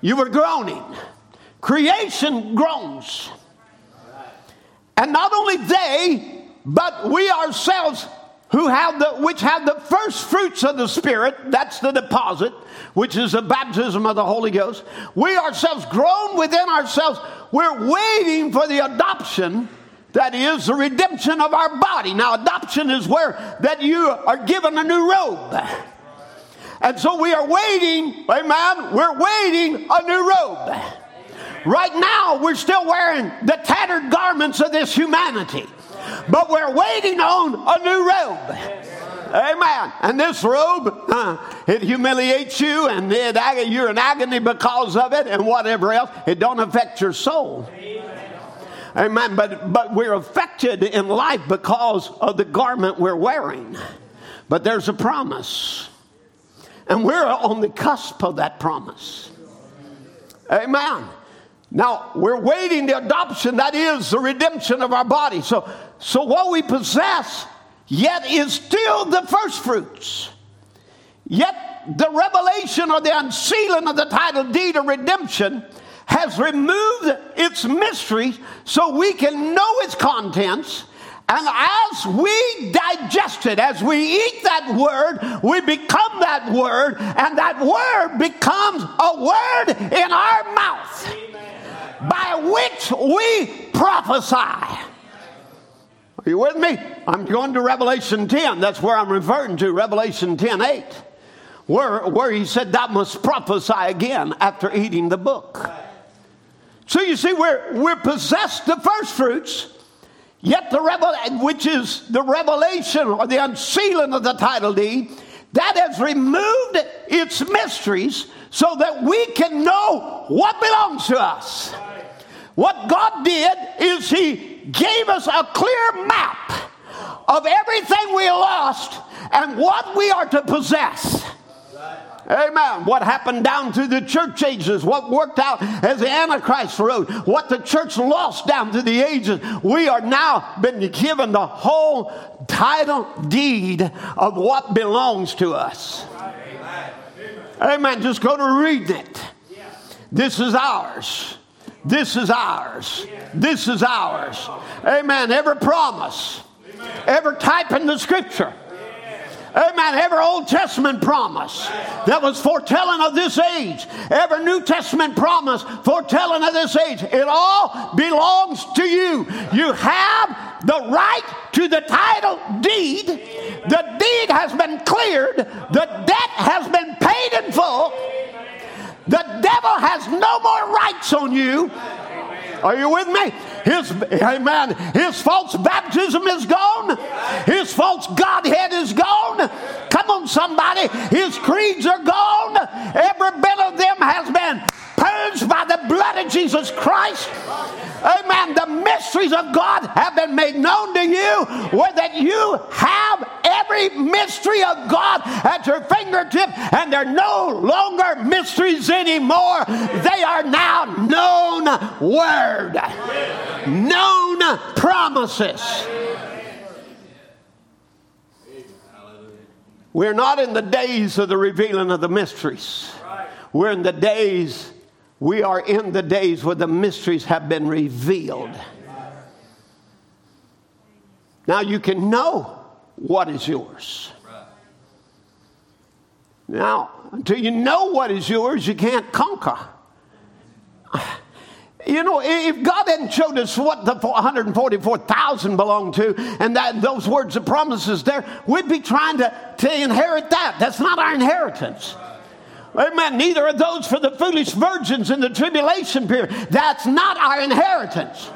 You were groaning. Creation groans. And not only they, but we ourselves who have the which have the first fruits of the spirit that's the deposit which is the baptism of the holy ghost we ourselves groan within ourselves we're waiting for the adoption that is the redemption of our body now adoption is where that you are given a new robe and so we are waiting amen we're waiting a new robe right now we're still wearing the tattered garments of this humanity but we're waiting on a new robe. Amen. And this robe, uh, it humiliates you and it, you're in agony because of it and whatever else. It don't affect your soul. Amen. But, but we're affected in life because of the garment we're wearing. But there's a promise. And we're on the cusp of that promise. Amen. Now, we're waiting the adoption, that is the redemption of our body. So, so what we possess yet is still the first fruits. Yet the revelation or the unsealing of the title deed of redemption has removed its mystery so we can know its contents. And as we digest it, as we eat that word, we become that word, and that word becomes a word in our mouth Amen. by which we prophesy. Are you with me? I'm going to Revelation 10. That's where I'm referring to, Revelation 10 8, where, where he said, Thou must prophesy again after eating the book. So you see, we're, we're possessed the first fruits, yet the revel- which is the revelation or the unsealing of the title deed, that has removed its mysteries so that we can know what belongs to us. What God did is He gave us a clear map of everything we lost and what we are to possess. Amen. What happened down through the church ages, what worked out as the Antichrist road, what the church lost down through the ages. We are now been given the whole title deed of what belongs to us. Amen. Just go to read it. This is ours. This is ours. This is ours. Amen. Every promise, every type in the scripture. Amen. Every Old Testament promise that was foretelling of this age, every New Testament promise foretelling of this age, it all belongs to you. You have the right to the title deed. The deed has been cleared, the debt has been paid in full. The devil has no more rights on you. Are you with me? His, amen, his false baptism is gone. His false Godhead is gone. Come on, somebody. His creeds are gone. Every bit of them has been purged by the blood of Jesus Christ. Amen. The mysteries of God have been made known to you, where that you have every mystery of God at your fingertip, and they're no longer mysteries anymore. They are now known word known promises. We're not in the days of the revealing of the mysteries. We're in the days, we are in the days where the mysteries have been revealed. Now you can know what is yours. Now, until you know what is yours, you can't conquer. You know, if God hadn't showed us what the 144,000 belonged to, and that those words of promises there, we'd be trying to, to inherit that. That's not our inheritance. Amen. Neither are those for the foolish virgins in the tribulation period. That's not our inheritance.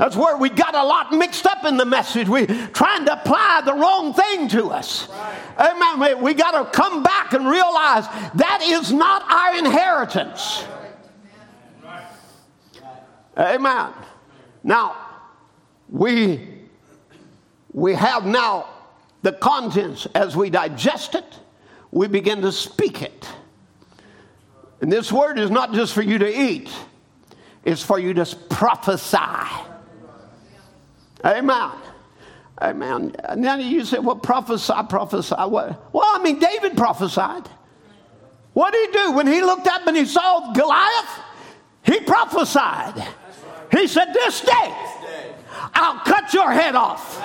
That's where we got a lot mixed up in the message. We trying to apply the wrong thing to us. Amen. We, got to come back and realize that is not our inheritance. Amen. Now, we, we have now the contents as we digest it, we begin to speak it. And this word is not just for you to eat, it's for you to prophesy. Amen. Amen. And then you say, well, prophesy, prophesy. What? Well, I mean, David prophesied. What did he do? When he looked up and he saw Goliath, he prophesied. He said, This day I'll cut your head off.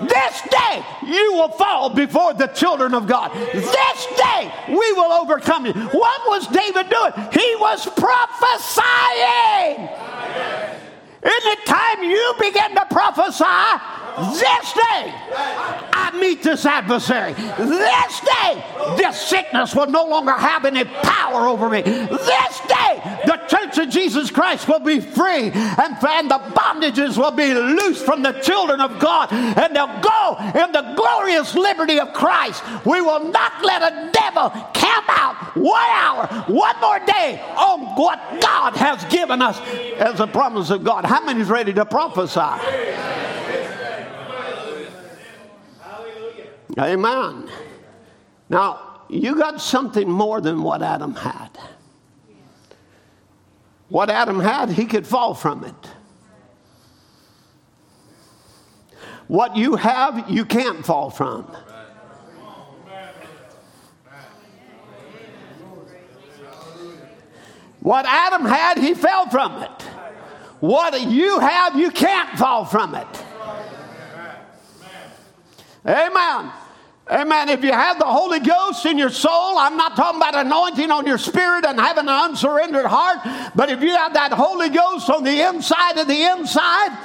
This day you will fall before the children of God. This day we will overcome you. What was David doing? He was prophesying. In the time you begin to prophesy, this day, I meet this adversary. This day, this sickness will no longer have any power over me. This day, the church of Jesus Christ will be free and, and the bondages will be loosed from the children of God and they'll go in the glorious liberty of Christ. We will not let a devil camp out one hour, one more day on what God has given us as a promise of God. How many is ready to prophesy? Amen. Now, you got something more than what Adam had. What Adam had, he could fall from it. What you have, you can't fall from. What Adam had, he fell from it. What you have, you can't fall from it. Amen. Amen. If you have the Holy Ghost in your soul, I'm not talking about anointing on your spirit and having an unsurrendered heart, but if you have that Holy Ghost on the inside of the inside,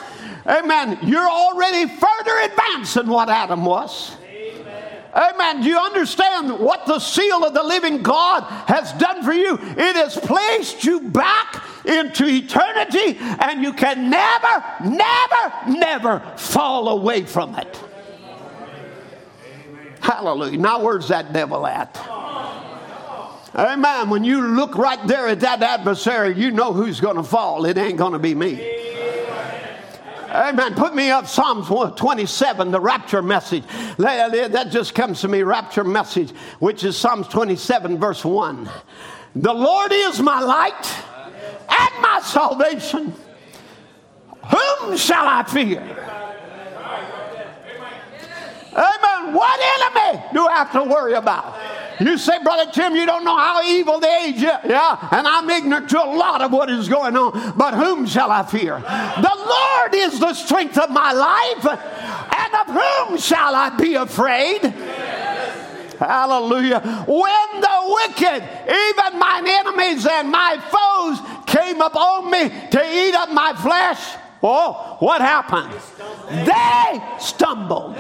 amen, you're already further advanced than what Adam was. Amen. Do you understand what the seal of the living God has done for you? It has placed you back into eternity, and you can never, never, never fall away from it. Hallelujah. Now, where's that devil at? Amen. When you look right there at that adversary, you know who's going to fall. It ain't going to be me. Amen. Put me up Psalms 27, the rapture message. That just comes to me, rapture message, which is Psalms 27, verse 1. The Lord is my light and my salvation. Whom shall I fear? Amen. What enemy do I have to worry about? You say, Brother Tim, you don't know how evil the age is. Yeah, and I'm ignorant to a lot of what is going on. But whom shall I fear? The Lord is the strength of my life And of whom shall I be afraid? Hallelujah. When the wicked, even mine enemies and my foes, came upon me to eat up my flesh, oh, what happened? They stumbled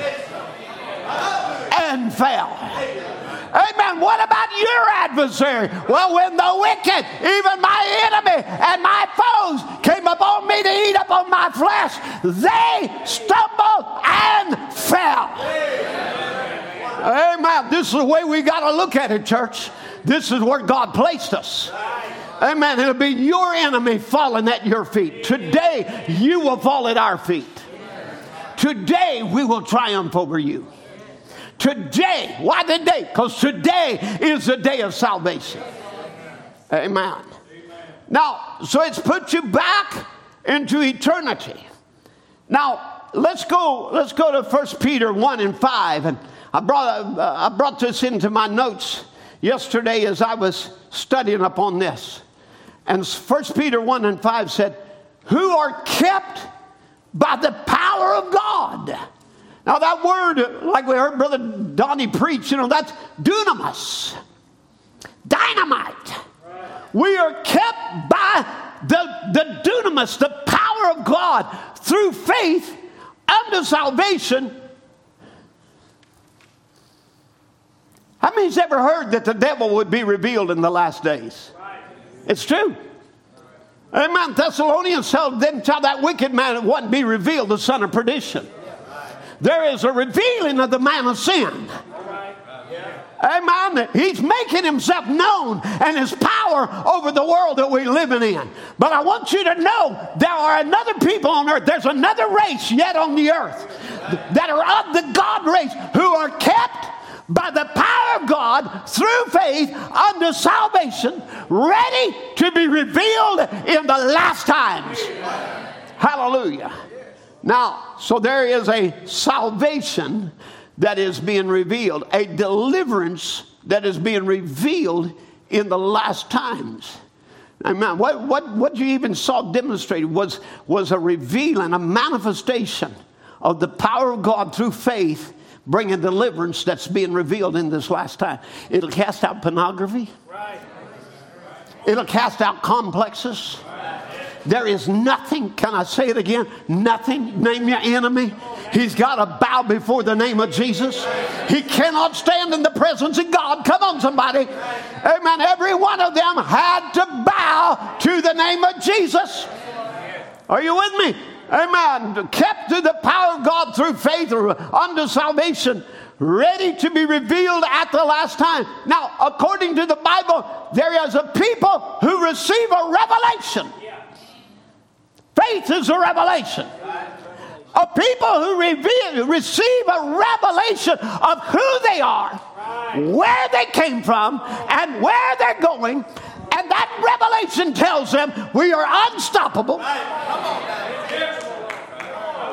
and fell. Amen. What about your adversary? Well, when the wicked, even my enemy and my foes, came upon me to eat up on my flesh, they stumbled and fell. Amen. This is the way we got to look at it, church. This is where God placed us. Amen. It'll be your enemy falling at your feet. Today, you will fall at our feet. Today, we will triumph over you. Today, why today? Because today is the day of salvation. Amen. Now, so it's put you back into eternity. Now, let's go, let's go to 1 Peter 1 and 5. And I brought, uh, I brought this into my notes yesterday as I was studying upon this. And 1 Peter 1 and 5 said, Who are kept by the power of God now, that word, like we heard Brother Donnie preach, you know, that's dunamis, dynamite. We are kept by the, the dunamis, the power of God, through faith unto salvation. How many's ever heard that the devil would be revealed in the last days? It's true. Amen. Thessalonians told them, tell that wicked man it wouldn't be revealed, the son of perdition there is a revealing of the man of sin. Amen. He's making himself known and his power over the world that we're living in. But I want you to know there are another people on earth. There's another race yet on the earth that are of the God race who are kept by the power of God through faith unto salvation, ready to be revealed in the last times. Hallelujah. Now, so there is a salvation that is being revealed, a deliverance that is being revealed in the last times. Amen. What, what, what you even saw demonstrated was, was a revealing, a manifestation of the power of God through faith, bringing deliverance that's being revealed in this last time. It'll cast out pornography, right. it'll cast out complexes. There is nothing, can I say it again? Nothing, name your enemy. He's got to bow before the name of Jesus. He cannot stand in the presence of God. Come on, somebody. Amen. Every one of them had to bow to the name of Jesus. Are you with me? Amen. Kept to the power of God through faith unto salvation ready to be revealed at the last time. Now, according to the Bible, there is a people who receive a revelation. Faith is a revelation. A people who reveal, receive a revelation of who they are, where they came from, and where they're going. And that revelation tells them we are unstoppable.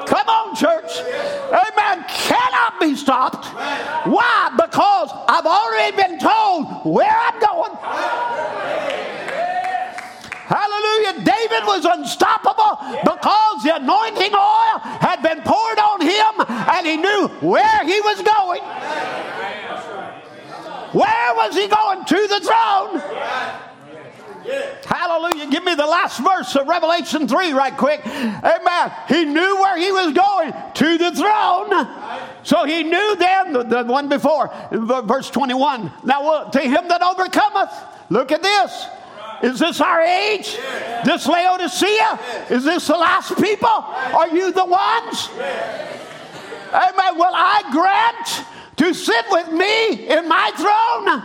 Come on, church. Amen. Cannot be stopped. Why? Because I've already been told where I'm going. Hallelujah. David was unstoppable because the anointing oil had been poured on him and he knew where he was going. Where was he going? To the throne. Hallelujah. Give me the last verse of Revelation 3 right quick. Amen. He knew where he was going to the throne. So he knew then, the, the one before, verse 21. Now, uh, to him that overcometh, look at this. Is this our age? This Laodicea? Is this the last people? Are you the ones? Amen. Will I grant to sit with me in my throne?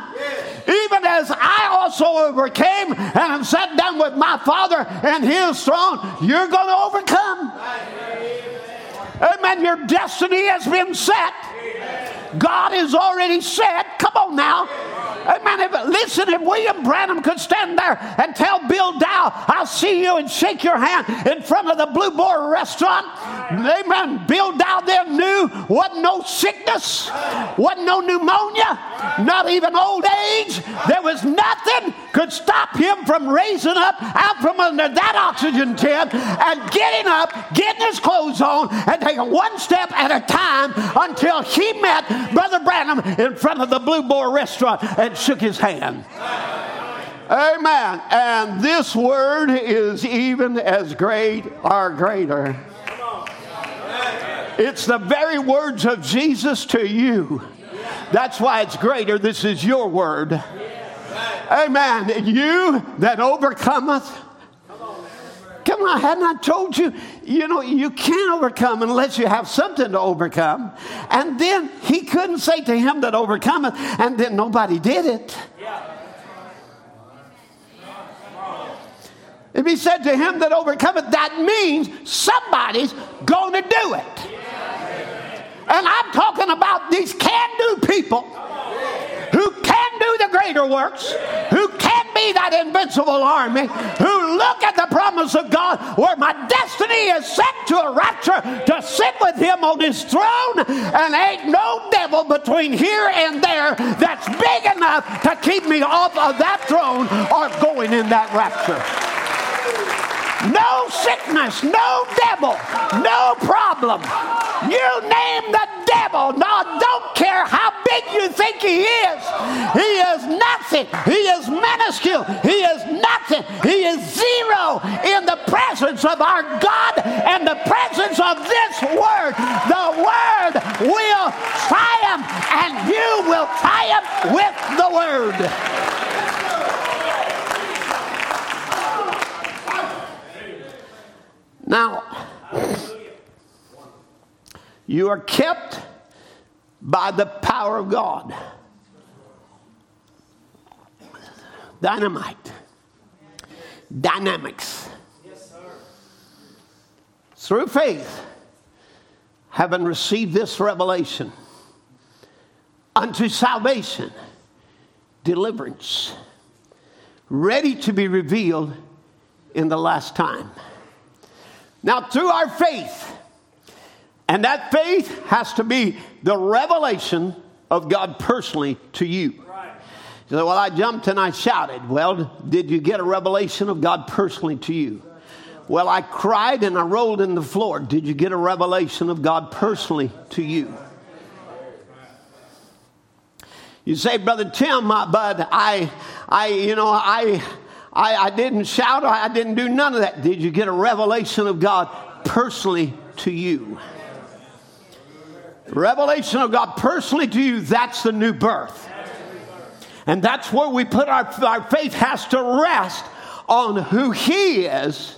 Even as I also overcame and am sat down with my Father in his throne, you're going to overcome. Amen. Your destiny has been set. God is already set. Come on now. Amen. If, listen, if William Branham could stand there and tell Bill Dow, I'll see you and shake your hand in front of the Blue Boar restaurant. Amen. Bill Dow there knew wasn't no sickness, wasn't no pneumonia, not even old age. There was nothing could stop him from raising up out from under that oxygen tent and getting up, getting his clothes on, and taking one step at a time until he met Brother Branham in front of the Blue Boar restaurant and shook his hand. Amen. And this word is even as great or greater. It's the very words of Jesus to you. That's why it's greater. This is your word. Amen. You that overcometh. Come on, hadn't I told you? You know, you can't overcome unless you have something to overcome. And then he couldn't say to him that overcometh, and then nobody did it. If he said to him that overcometh, that means somebody's going to do it. And I'm talking about these can do people who can do the greater works, who can be that invincible army, who look at the promise of God where my destiny is set to a rapture to sit with Him on His throne, and ain't no devil between here and there that's big enough to keep me off of that throne or going in that rapture. No sickness, no devil, no problem. You name the devil. No, don't care how big you think he is. He is nothing. He is minuscule. He is nothing. He is zero in the presence of our God and the presence of this word. The word will triumph, and you will triumph with the word. Now, you are kept by the power of God. Dynamite, dynamics. Through faith, having received this revelation, unto salvation, deliverance, ready to be revealed in the last time. Now, through our faith, and that faith has to be the revelation of God personally to you. Right. Say, Well, I jumped and I shouted. Well, did you get a revelation of God personally to you? Well, I cried and I rolled in the floor. Did you get a revelation of God personally to you? You say, Brother Tim, uh, but I, I, you know, I, I, I didn't shout, I didn't do none of that. Did you get a revelation of God personally to you? Revelation of God personally to you, that's the new birth. And that's where we put our, our faith has to rest on who He is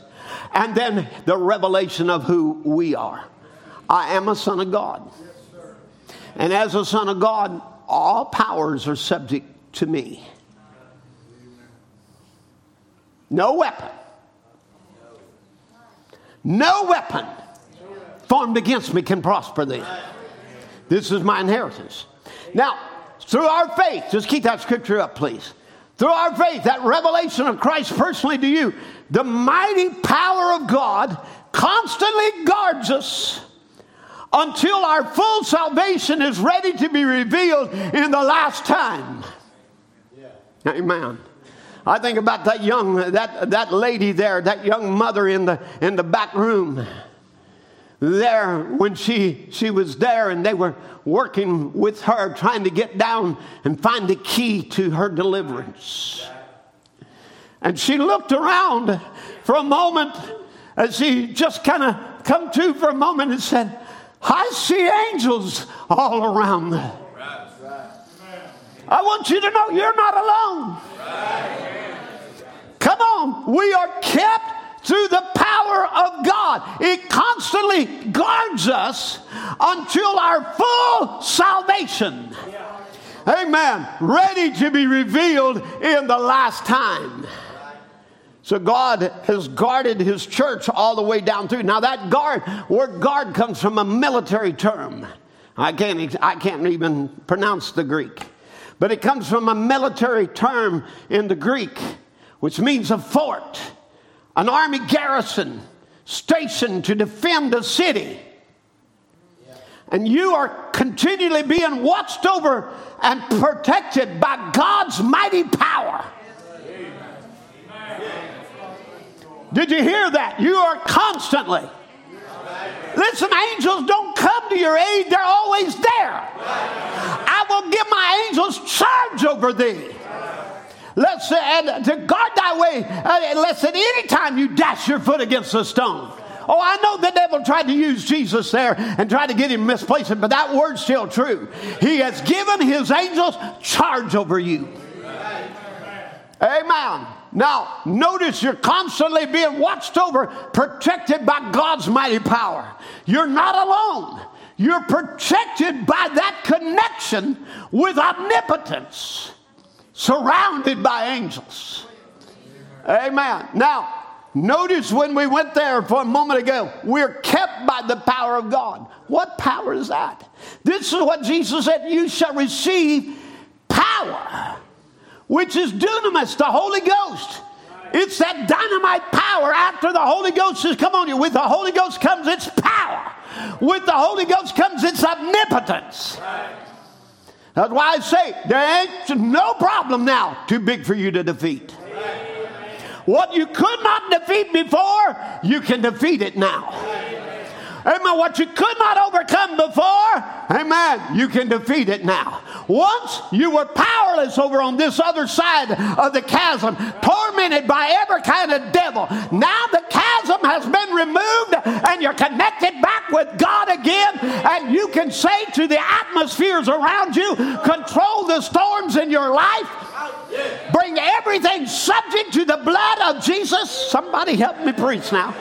and then the revelation of who we are. I am a son of God. And as a son of God, all powers are subject to me. No weapon. No weapon formed against me can prosper thee. This is my inheritance. Now, through our faith, just keep that scripture up, please. Through our faith, that revelation of Christ personally to you, the mighty power of God constantly guards us until our full salvation is ready to be revealed in the last time. Amen. I think about that young, that, that lady there, that young mother in the, in the back room there when she, she was there and they were working with her trying to get down and find the key to her deliverance. And she looked around for a moment as she just kind of come to for a moment and said, I see angels all around. I want you to know you're not alone. Come on, we are kept through the power of God. It constantly guards us until our full salvation. Amen. Ready to be revealed in the last time. So God has guarded his church all the way down through. Now that guard, word guard comes from a military term. I can't, I can't even pronounce the Greek. But it comes from a military term in the Greek, which means a fort, an army garrison stationed to defend a city. And you are continually being watched over and protected by God's mighty power. Did you hear that? You are constantly. Listen, angels don't come to your aid, they're always there. I will give my angels charge over thee. Let's and to guard thy way, uh, lest at any time you dash your foot against a stone. Oh, I know the devil tried to use Jesus there and tried to get him misplaced, but that word's still true. He has given his angels charge over you. Amen. Now, notice you're constantly being watched over, protected by God's mighty power. You're not alone. You're protected by that connection with omnipotence, surrounded by angels. Amen. Now, Notice when we went there for a moment ago, we're kept by the power of God. What power is that? This is what Jesus said you shall receive power, which is dunamis, the Holy Ghost. It's that dynamite power after the Holy Ghost has come on you. With the Holy Ghost comes its power, with the Holy Ghost comes its omnipotence. That's why I say there ain't no problem now too big for you to defeat. What you could not defeat before, you can defeat it now. Amen. What you could not overcome before, amen, you can defeat it now. Once you were powerless over on this other side of the chasm, tormented by every kind of devil. Now the chasm has been removed and you're connected back with God again, and you can say to the atmospheres around you, control the storms in your life. Bring everything subject to the blood of Jesus. Somebody help me preach now.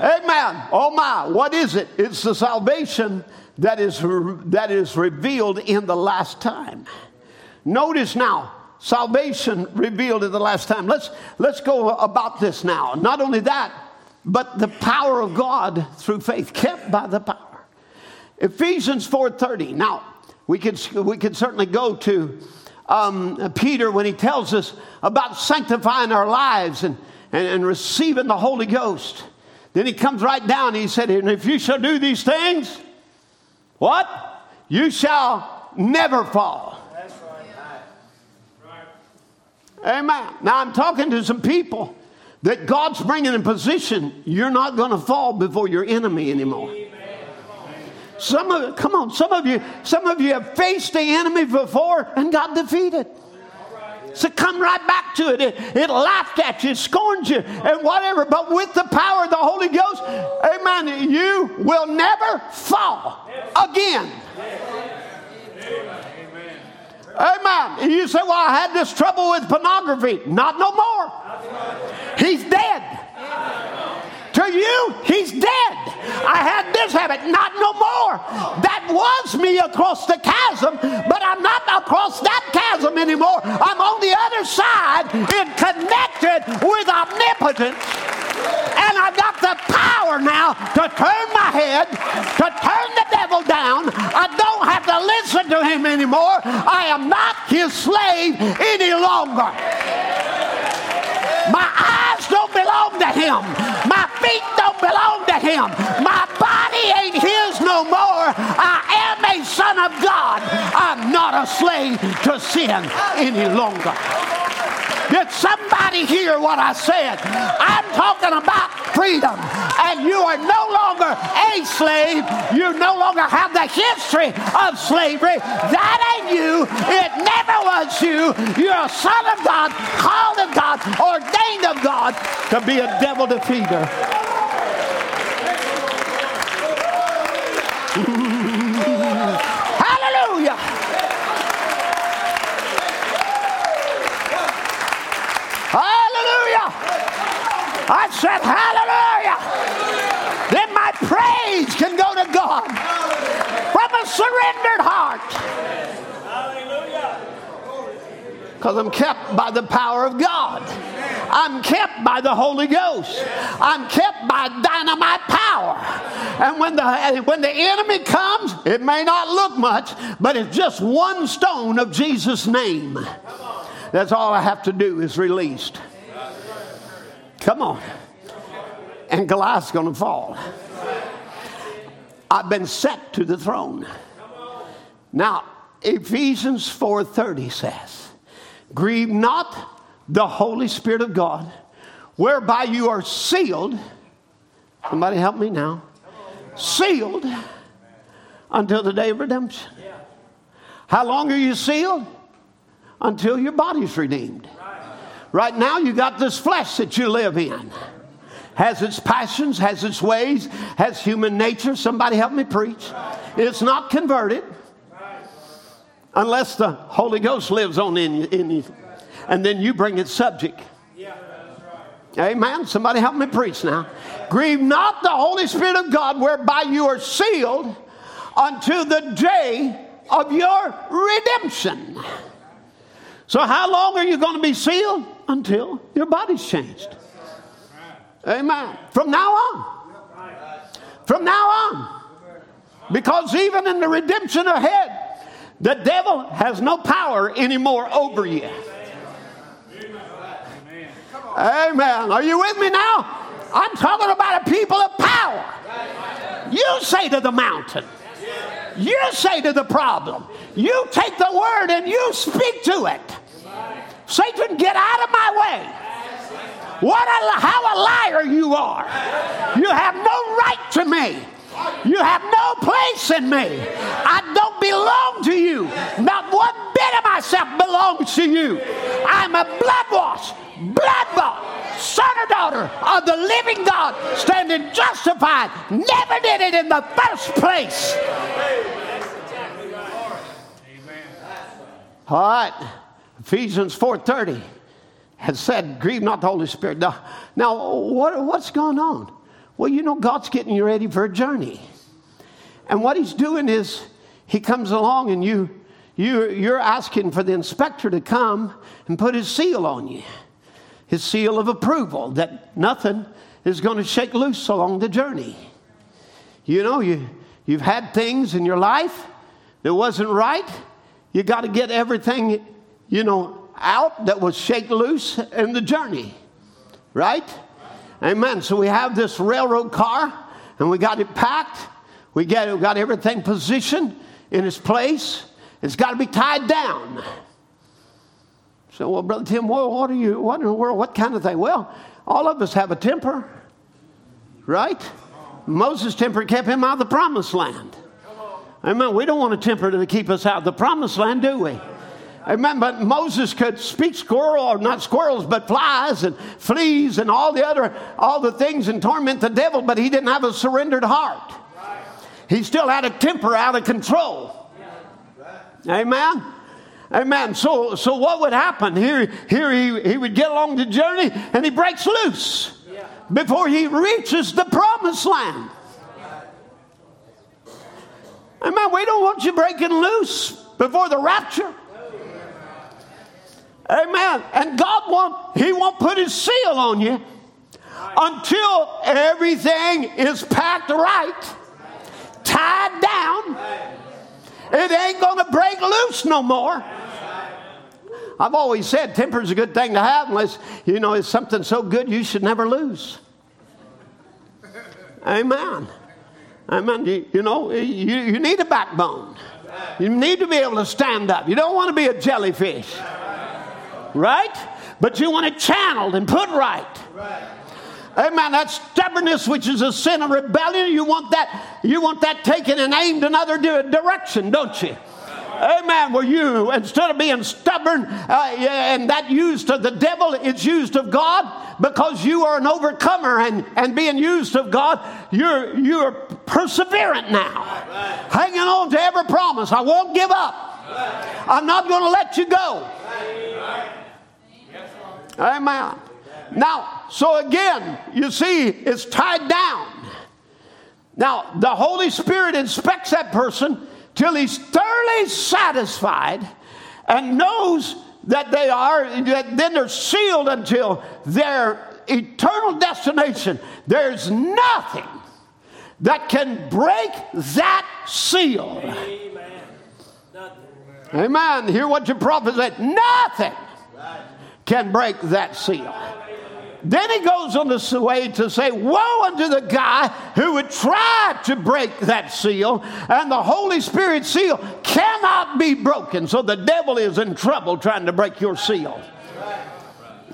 Amen. Oh my, what is it? It's the salvation that is, that is revealed in the last time. Notice now, salvation revealed in the last time. Let's, let's go about this now. Not only that, but the power of God through faith, kept by the power. Ephesians 4.30. Now, we can, we can certainly go to um, Peter when he tells us about sanctifying our lives and, and, and receiving the Holy Ghost. Then he comes right down he said, And if you shall do these things, what? You shall never fall. That's right. Amen. Now I'm talking to some people that God's bringing in position, you're not going to fall before your enemy anymore. Some of come on, some of you, some of you have faced the enemy before and got defeated. So come right back to it. it. It laughed at you, scorned you, and whatever. But with the power of the Holy Ghost, amen, you will never fall again. Amen. And you say, Well, I had this trouble with pornography. Not no more. He's dead. To you, he's dead. I had this habit, not no more. That was me across the chasm, but I'm not across that chasm anymore. I'm on the other side and connected with omnipotence. And I've got the power now to turn my head, to turn the devil down. I don't have to listen to him anymore. I am not his slave any longer. My eyes don't belong to him. My feet don't belong to him. My body ain't his no more. I am a son of God. I'm not a slave to sin any longer. Did somebody hear what I said? I'm talking about freedom. And you are no longer a slave. You no longer have the history of slavery. That ain't you. It never was you. You're a son of God, called of God, ordained of God to be a devil defeater. I said, Hallelujah. Then my praise can go to God from a surrendered heart. Hallelujah. Because I'm kept by the power of God. I'm kept by the Holy Ghost. I'm kept by dynamite power. And when the, when the enemy comes, it may not look much, but it's just one stone of Jesus' name. That's all I have to do is released. Come on. And Goliath's going to fall. I've been set to the throne. Now, Ephesians 4:30 says, "Grieve not the Holy Spirit of God, whereby you are sealed." Somebody help me now. Sealed until the day of redemption. How long are you sealed? Until your body's redeemed. Right now, you got this flesh that you live in. Has its passions, has its ways, has human nature. Somebody help me preach. It's not converted unless the Holy Ghost lives on in you, in you. and then you bring it subject. Amen. Somebody help me preach now. Grieve not the Holy Spirit of God, whereby you are sealed unto the day of your redemption. So, how long are you going to be sealed? Until your body's changed. Amen. From now on. From now on. Because even in the redemption ahead, the devil has no power anymore over you. Amen. Are you with me now? I'm talking about a people of power. You say to the mountain, you say to the problem, you take the word and you speak to it. Satan, get out of my way. What a, how a liar you are. You have no right to me. You have no place in me. I don't belong to you. Not one bit of myself belongs to you. I'm a blood washed, blood bought son or daughter of the living God, standing justified. Never did it in the first place. All right. Ephesians 4:30 has said, "Grieve not the Holy Spirit." Now, now what, what's going on? Well, you know, God's getting you ready for a journey, and what He's doing is He comes along and you, you you're asking for the inspector to come and put His seal on you his seal of approval that nothing is going to shake loose along the journey. You know, you, you've had things in your life that wasn't right. You got to get everything, you know, out that was shake loose in the journey. Right? Amen. So we have this railroad car and we got it packed. We got, we got everything positioned in its place. It's got to be tied down. So, well, Brother Tim, what, what are you, what in the world, what kind of thing? Well, all of us have a temper, right? Moses' temper kept him out of the promised land. Amen. We don't want a temper to keep us out of the promised land, do we? Amen. But Moses could speak squirrel, or not squirrels, but flies and fleas and all the other, all the things and torment the devil, but he didn't have a surrendered heart. He still had a temper out of control. Amen. Amen. So, so what would happen? Here, here he, he would get along the journey and he breaks loose before he reaches the promised land. Amen. We don't want you breaking loose before the rapture. Amen. And God won't, He won't put His seal on you until everything is packed right, tied down. It ain't going to break loose no more. I've always said temper is a good thing to have unless, you know, it's something so good you should never lose. Amen. Amen. You, you know, you, you need a backbone. You need to be able to stand up. You don't want to be a jellyfish. Right? But you want it channeled and put right. Amen. That stubbornness, which is a sin of rebellion, you want that, you want that taken and aimed another direction, don't you? Amen. Where you, instead of being stubborn uh, and that used of the devil, it's used of God because you are an overcomer and, and being used of God, you're, you're perseverant now. Right. Hanging on to every promise. I won't give up. Right. I'm not going to let you go. Right. Amen. Now, so again, you see, it's tied down. Now, the Holy Spirit inspects that person till he's thoroughly satisfied and knows that they are, that then they're sealed until their eternal destination. There's nothing that can break that seal. Amen. Hear what your prophet said. Nothing can break that seal. Then he goes on this way to say, Woe unto the guy who would try to break that seal, and the Holy Spirit seal cannot be broken. So the devil is in trouble trying to break your seal.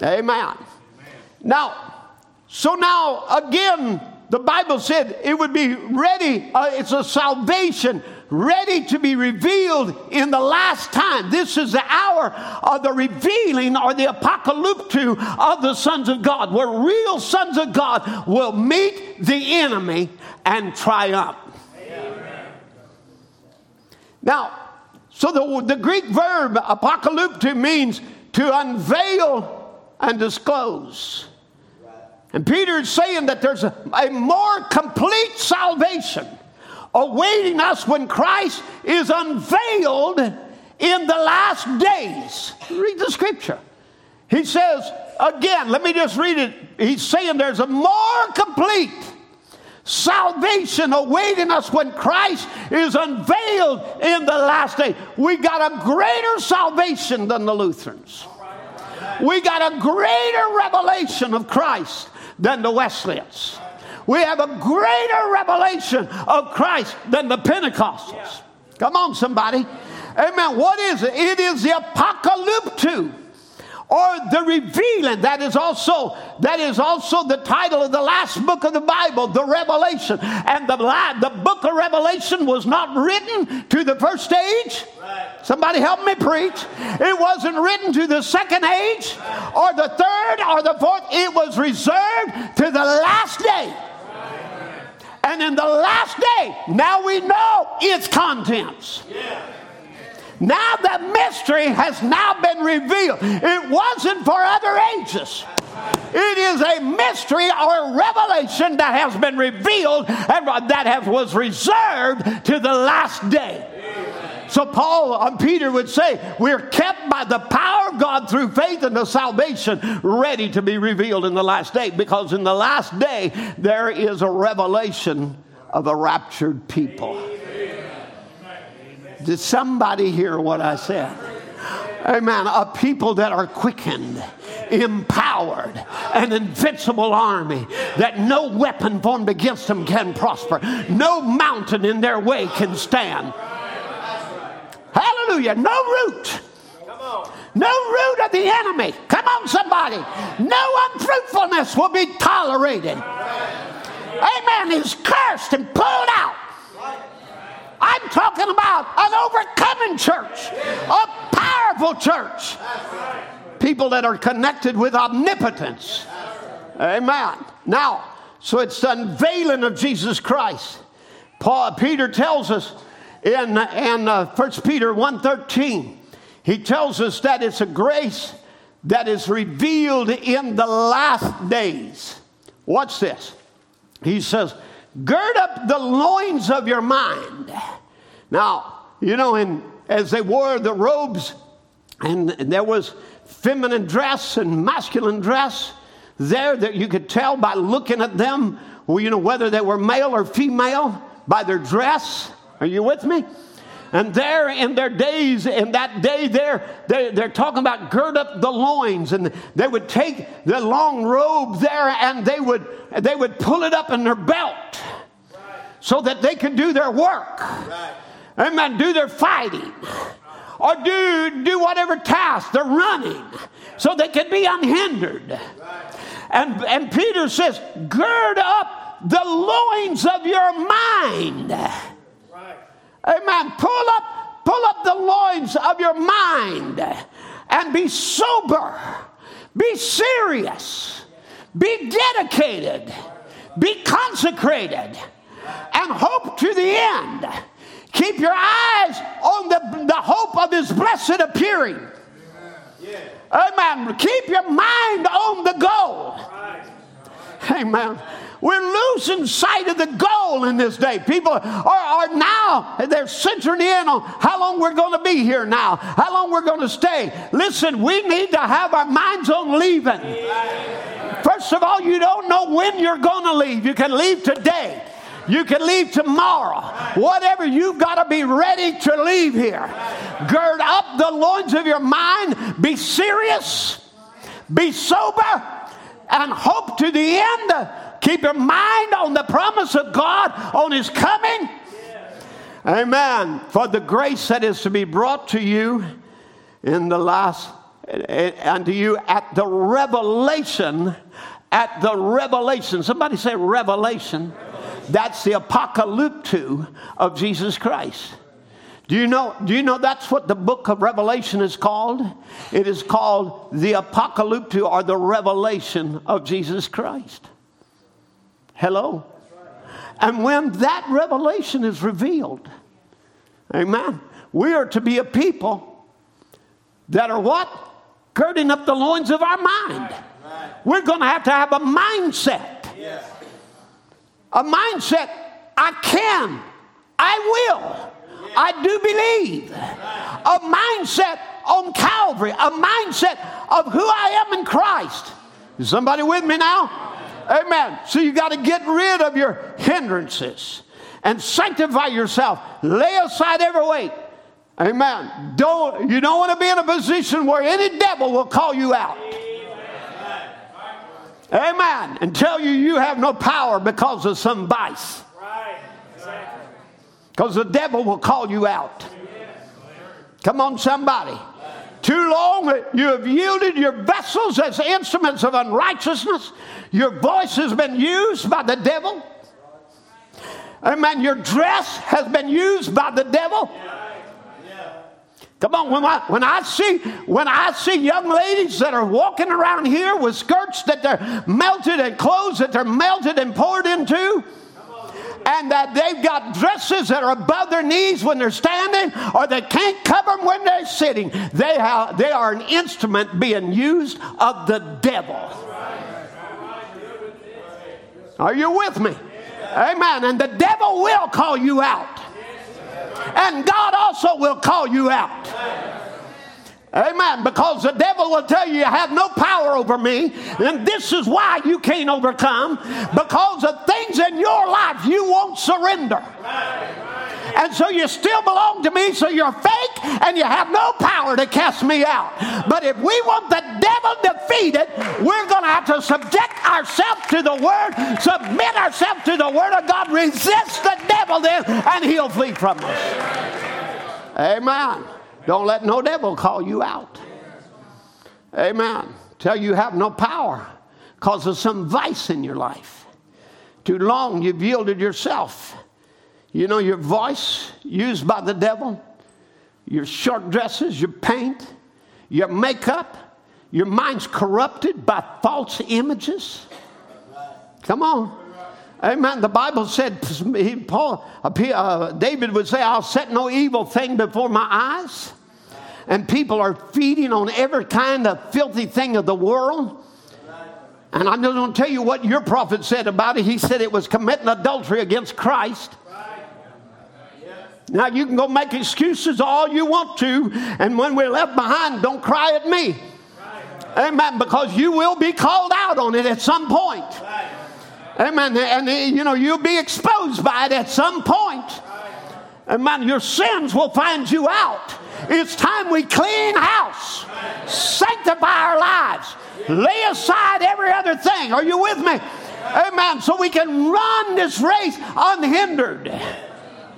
Amen. Now, so now again, the Bible said it would be ready, uh, it's a salvation ready to be revealed in the last time. This is the hour of the revealing or the apocalypse of the sons of God, where real sons of God will meet the enemy and triumph. Amen. Now, so the, the Greek verb apocalypto means to unveil and disclose. And Peter is saying that there's a, a more complete salvation awaiting us when Christ is unveiled in the last days. Read the scripture. He says, again, let me just read it. He's saying there's a more complete salvation awaiting us when Christ is unveiled in the last day. We got a greater salvation than the Lutherans. We got a greater revelation of Christ than the Wesleyans. We have a greater revelation of Christ than the Pentecostals. Come on, somebody. Amen. What is it? It is the apocalypto or the revealing that is also that is also the title of the last book of the bible the revelation and the, the book of revelation was not written to the first age right. somebody help me preach it wasn't written to the second age or the third or the fourth it was reserved to the last day and in the last day, now we know its contents. Now the mystery has now been revealed. It wasn't for other ages. It is a mystery or revelation that has been revealed and that have, was reserved to the last day. So Paul and Peter would say, We're kept by the power of God through faith and the salvation ready to be revealed in the last day. Because in the last day, there is a revelation of a raptured people. Did somebody hear what I said? Amen. A people that are quickened, empowered, an invincible army that no weapon formed against them can prosper, no mountain in their way can stand. Hallelujah. No root. No root of the enemy. Come on, somebody. No unfruitfulness will be tolerated. Amen. Is cursed and pulled out. I'm talking about an overcoming church, a powerful church. People that are connected with omnipotence. Amen. Now, so it's the unveiling of Jesus Christ. Paul, Peter tells us in, in uh, 1 Peter 1.13, he tells us that it's a grace that is revealed in the last days. Watch this. He says, gird up the loins of your mind. Now, you know, in, as they wore the robes, and, there was feminine dress and masculine dress there that you could tell by looking at them, well, you know, whether they were male or female by their dress. Are you with me? And there in their days, in that day there, they, they're talking about gird up the loins. And they would take the long robe there and they would, they would pull it up in their belt so that they could do their work. Amen. Do their fighting. Or do, do whatever task they're running so they can be unhindered. And, and Peter says, gird up the loins of your mind. Amen. Pull up, pull up the loins of your mind and be sober, be serious, be dedicated, be consecrated, and hope to the end. Keep your eyes on the, the hope of his blessed appearing. Amen. Keep your mind on the goal. Amen. We're losing sight of the goal in this day. People are, are now, they're centering in on how long we're going to be here now, how long we're going to stay. Listen, we need to have our minds on leaving. First of all, you don't know when you're going to leave. You can leave today. You can leave tomorrow. Whatever, you've got to be ready to leave here. Gird up the loins of your mind. Be serious. Be sober. And hope to the end. Keep your mind on the promise of God, on His coming. Amen. For the grace that is to be brought to you in the last, unto you at the revelation, at the revelation. Somebody say revelation. That's the apocalypto of Jesus Christ. Do you know? Do you know that's what the book of Revelation is called? It is called the apocalypto or the revelation of Jesus Christ. Hello. And when that revelation is revealed, amen, we are to be a people that are what? Girding up the loins of our mind. We're going to have to have a mindset. A mindset, I can, I will, I do believe. A mindset on Calvary, a mindset of who I am in Christ. Is somebody with me now? Amen. So you got to get rid of your hindrances and sanctify yourself. Lay aside every weight. Amen. Don't you don't want to be in a position where any devil will call you out. Amen. And tell you you have no power because of some vice. Because the devil will call you out. Come on, somebody. Too long you have yielded your vessels as instruments of unrighteousness. Your voice has been used by the devil. Amen. Your dress has been used by the devil. Come on, when I, when I see when I see young ladies that are walking around here with skirts that they're melted and clothes that they're melted and poured into, and that they've got dresses that are above their knees when they're standing or they can't cover them when they're sitting. They, have, they are an instrument being used of the devil. Are you with me? Amen. And the devil will call you out. And God also will call you out. Amen. Because the devil will tell you you have no power over me. And this is why you can't overcome. Because of things in your life you won't surrender. And so you still belong to me, so you're fake and you have no power to cast me out. But if we want the devil defeated, we're going to have to subject ourselves to the word, submit ourselves to the word of God, resist the devil then, and he'll flee from us. Amen. Don't let no devil call you out. Amen. Tell you have no power because of some vice in your life. Too long you've yielded yourself. You know, your voice used by the devil, your short dresses, your paint, your makeup, your mind's corrupted by false images. Come on. Amen. The Bible said, Paul, uh, David would say, I'll set no evil thing before my eyes. And people are feeding on every kind of filthy thing of the world. And I'm just going to tell you what your prophet said about it. He said it was committing adultery against Christ. Now, you can go make excuses all you want to, and when we're left behind, don't cry at me. Amen. Because you will be called out on it at some point. Amen. And, eh, you know, you'll be exposed by it at some point. Amen. Your sins will find you out. It's time we clean house, sanctify our lives, lay aside every other thing. Are you with me? Amen. So we can run this race unhindered.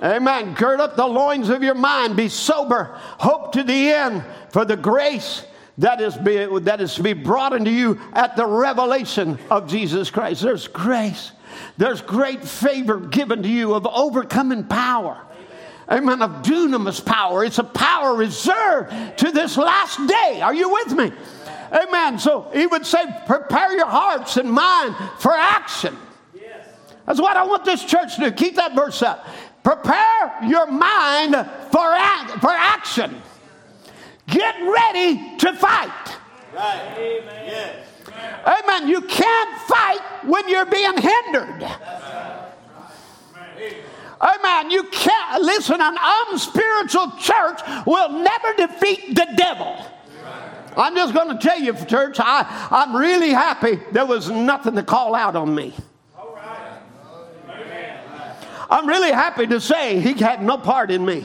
Amen. Gird up the loins of your mind. Be sober. Hope to the end for the grace that is, be, that is to be brought into you at the revelation of Jesus Christ. There's grace. There's great favor given to you of overcoming power. Amen. Of dunamis power. It's a power reserved to this last day. Are you with me? Amen. So he would say, prepare your hearts and mind for action. That's what I want this church to do. Keep that verse up. Prepare your mind for, for action. Get ready to fight. Right. Amen. Yes. Amen. You can't fight when you're being hindered. Amen. You can't listen. An unspiritual church will never defeat the devil. I'm just going to tell you, church, I, I'm really happy there was nothing to call out on me. I'm really happy to say he had no part in me.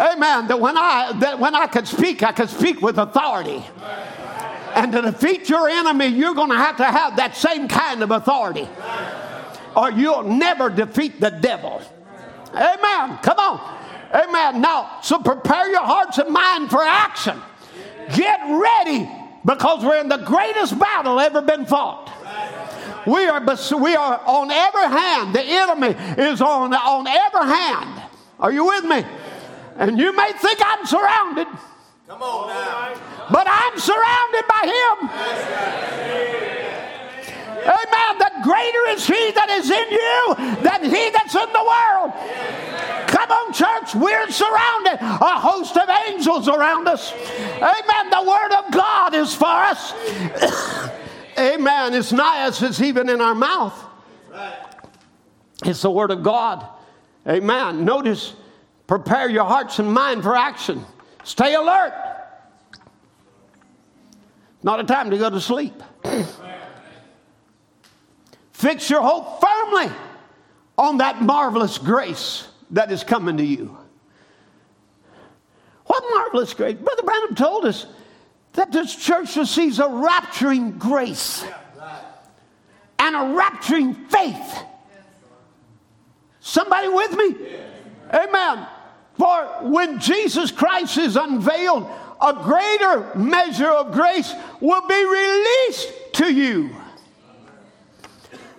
Amen. That when I that when I could speak, I could speak with authority. And to defeat your enemy, you're going to have to have that same kind of authority. Or you'll never defeat the devil. Amen. Come on. Amen. Now, so prepare your hearts and mind for action. Get ready because we're in the greatest battle ever been fought. We are, we are on every hand. The enemy is on, on every hand. Are you with me? And you may think I'm surrounded. Come on now. But I'm surrounded by him. Amen. That greater is he that is in you than he that's in the world. Come on, church. We're surrounded. A host of angels around us. Amen. The word of God is for us. Amen. It's nigh us, it's even in our mouth. It's the word of God. Amen. Notice, prepare your hearts and mind for action. Stay alert. Not a time to go to sleep. Fix your hope firmly on that marvelous grace that is coming to you. What marvelous grace? Brother Branham told us that this church receives a rapturing grace and a rapturing faith. Somebody with me? Amen. For when Jesus Christ is unveiled, a greater measure of grace will be released to you.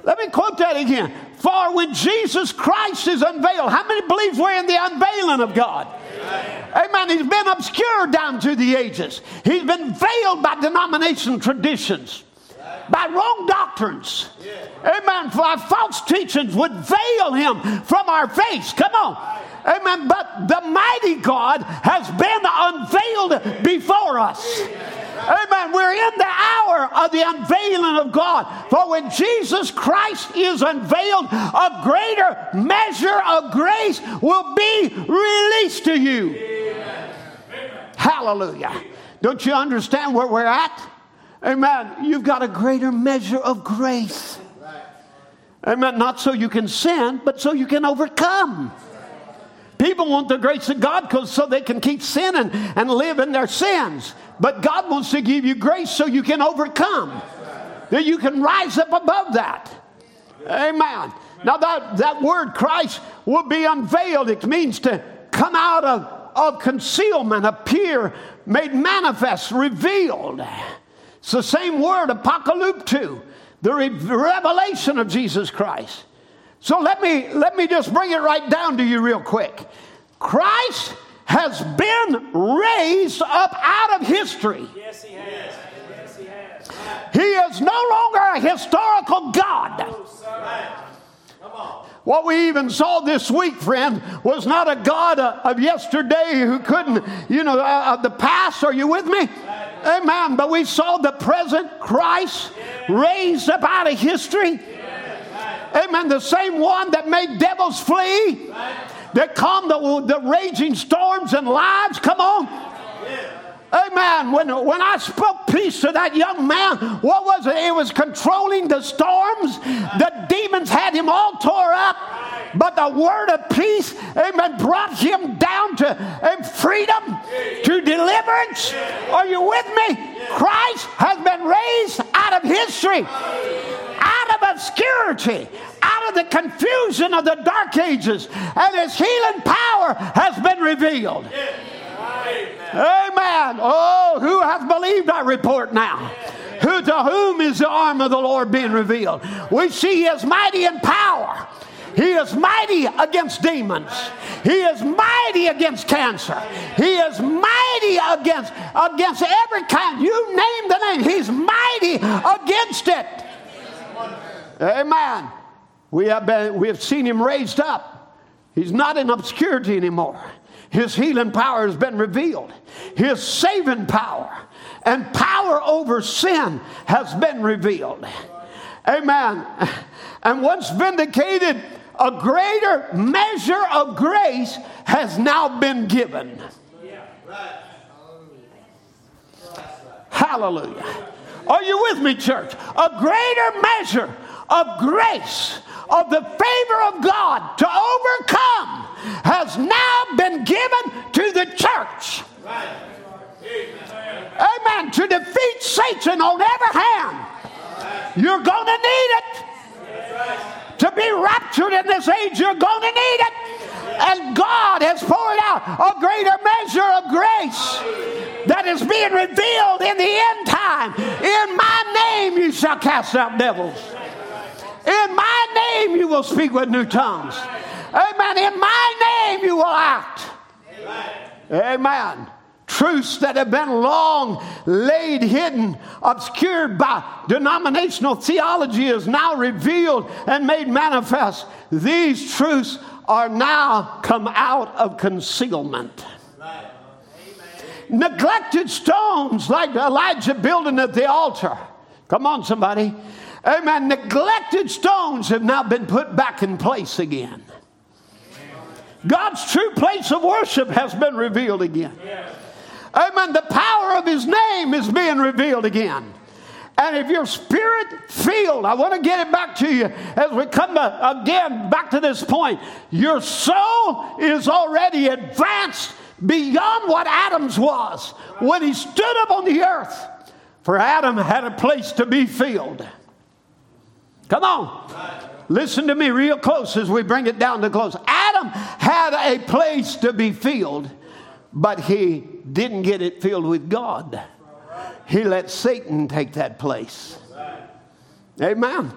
Let me quote that again. For when Jesus Christ is unveiled, how many believe we're in the unveiling of God? Amen. He's been obscured down through the ages. He's been veiled by denomination traditions, by wrong doctrines. Amen. For false teachings would veil him from our face. Come on. Amen. But the mighty God has been unveiled before us. Amen. We're in the hour of the unveiling of God. For when Jesus Christ is unveiled, a greater measure of grace will be released to you. Hallelujah. Don't you understand where we're at? Amen. You've got a greater measure of grace. Amen. Not so you can sin, but so you can overcome. People want the grace of God because so they can keep sinning and live in their sins. But God wants to give you grace so you can overcome, that you can rise up above that. Amen. Now, that, that word Christ will be unveiled. It means to come out of, of concealment, appear, made manifest, revealed. It's the same word, apocalypto, the re- revelation of Jesus Christ. So let me let me just bring it right down to you real quick. Christ has been raised up out of history. Yes, he has. Yes, he has. He is no longer a historical God. What we even saw this week, friend, was not a God of yesterday who couldn't, you know, uh, of the past. Are you with me? Amen. But we saw the present Christ raised up out of history. Amen. The same one that made devils flee that calm the, the raging storms and lives. Come on. Amen. When, when I spoke peace to that young man, what was it? It was controlling the storms. The demons had him all tore up. But the word of peace, amen, brought him down to freedom, to deliverance. Are you with me? Christ has been raised out of history, out of obscurity, out of the confusion of the dark ages, and his healing power has been revealed. Amen. Oh, who hath believed our report now? Who to whom is the arm of the Lord being revealed? We see he is mighty in power. He is mighty against demons. He is mighty against cancer. He is mighty against against every kind. You name the name. He's mighty against it. Amen. We have, been, we have seen him raised up. He's not in obscurity anymore. His healing power has been revealed. His saving power and power over sin has been revealed. Amen. And once vindicated, a greater measure of grace has now been given. Hallelujah. Are you with me, church? A greater measure of grace, of the favor of God to overcome, has now been given to the church. Right. Amen. Amen. To defeat Satan on every hand. Right. You're going to need it. Right. To be raptured in this age, you're going to need it. And God has poured out a greater measure of grace that is being revealed in the end time. In my name, you shall cast out devils. In my name you will speak with new tongues. Amen. In my name you will act. Amen. Truths that have been long laid hidden, obscured by denominational theology, is now revealed and made manifest. These truths are now come out of concealment. Neglected stones like Elijah building at the altar. Come on, somebody. Amen. Neglected stones have now been put back in place again. God's true place of worship has been revealed again. Amen. The power of His name is being revealed again. And if you're spirit filled, I want to get it back to you as we come again back to this point. Your soul is already advanced beyond what Adam's was when he stood up on the earth. For Adam had a place to be filled. Come on. Listen to me real close as we bring it down to close. Adam had a place to be filled, but he didn't get it filled with God. He let Satan take that place. Amen.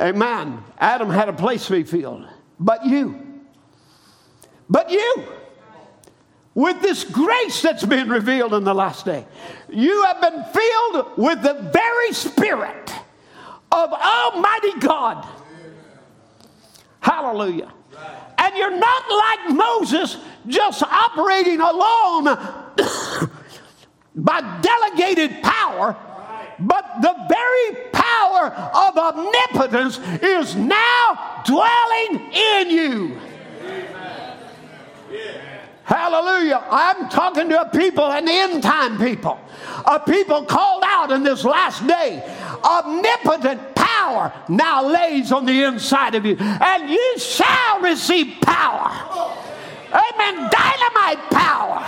Amen. Adam had a place to be filled, but you. But you. With this grace that's been revealed in the last day, you have been filled with the very Spirit of Almighty God. Hallelujah. And you're not like Moses just operating alone by delegated power, but the very power of omnipotence is now dwelling in you. Hallelujah. I'm talking to a people, an end time people, a people called out in this last day. Omnipotent power now lays on the inside of you, and you shall receive power. Amen. Dynamite power.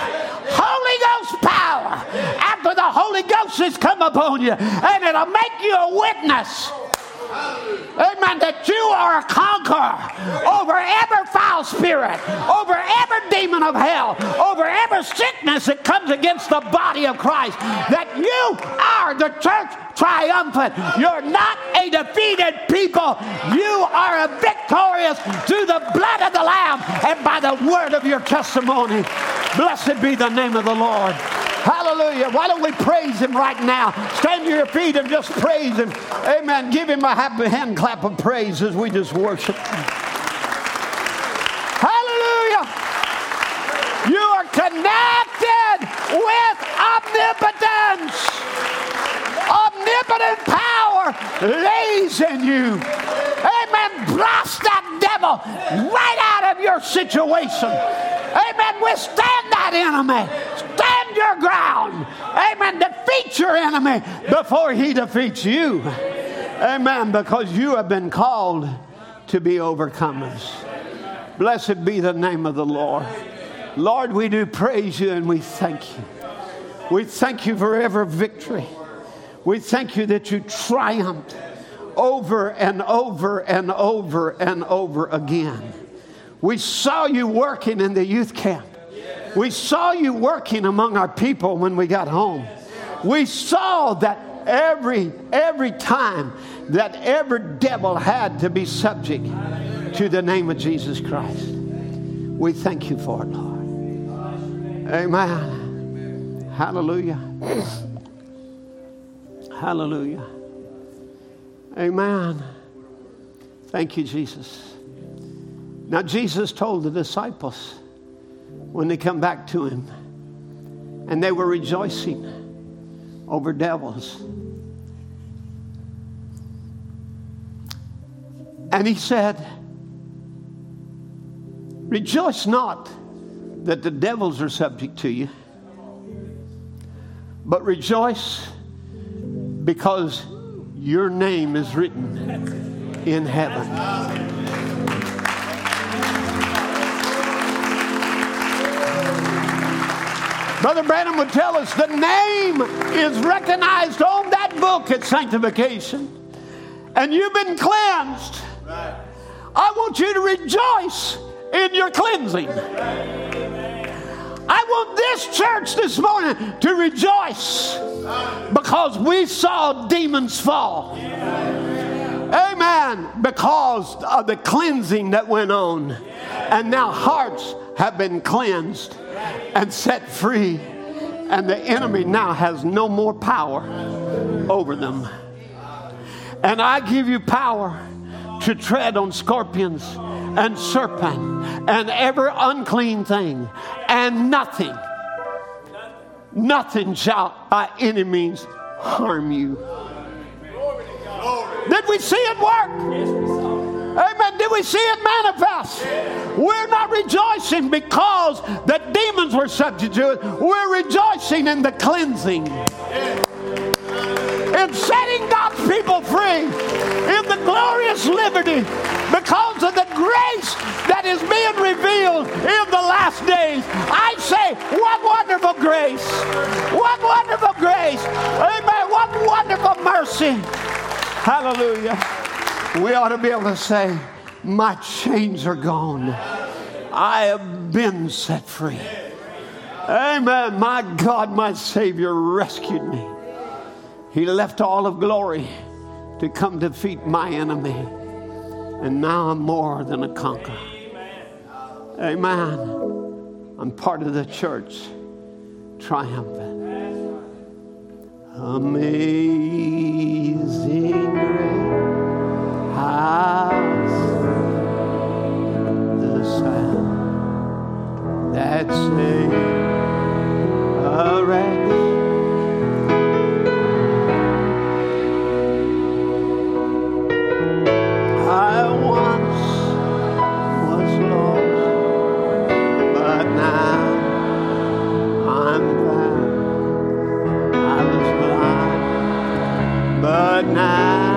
Holy Ghost power. After the Holy Ghost has come upon you, and it'll make you a witness. Amen. That you are a conqueror over every foul spirit, over every demon of hell, over every sickness that comes against the body of Christ. That you are the church triumphant. You're not a defeated people. You are a victorious through the blood of the Lamb and by the word of your testimony. Blessed be the name of the Lord. Hallelujah. Why don't we praise him right now? Stand to your feet and just praise him. Amen. Give him a happy hand clap of praise as we just worship. Hallelujah. You are connected with omnipotence. Omnipotent power lays in you. Amen. Blast that devil right out of your situation. Amen. Withstand that enemy. Stand your ground. Amen. Defeat your enemy before he defeats you. Amen. Because you have been called to be overcomers. Blessed be the name of the Lord. Lord, we do praise you and we thank you. We thank you for every victory. We thank you that you triumphed over and over and over and over again. We saw you working in the youth camp. We saw you working among our people when we got home. We saw that every every time that every devil had to be subject to the name of Jesus Christ. We thank you for it, Lord. Amen. Hallelujah. Hallelujah. Amen. Thank you, Jesus. Now, Jesus told the disciples when they come back to him, and they were rejoicing over devils. And he said, Rejoice not that the devils are subject to you, but rejoice because your name is written in heaven. Brother Branham would tell us the name is recognized on that book at sanctification. And you've been cleansed. I want you to rejoice in your cleansing. I want this church this morning to rejoice because we saw demons fall. Amen. Because of the cleansing that went on. And now hearts have been cleansed and set free. And the enemy now has no more power over them. And I give you power to tread on scorpions and serpent and every unclean thing, and nothing, nothing shall by any means harm you. Did we see it work? Amen. Did we see it manifest? We're not rejoicing because the demons were subject to it. We're rejoicing in the cleansing in setting God's people free in the glorious liberty because of the grace that is being revealed in the last days. I say, what wonderful grace! What wonderful grace! Amen. What wonderful mercy! Hallelujah. We ought to be able to say, My chains are gone. I have been set free. Amen. My God, my Savior rescued me. He left all of glory to come defeat my enemy. And now I'm more than a conqueror. Amen. I'm part of the church, triumphant. Amazing grace, how the sound that saved. night.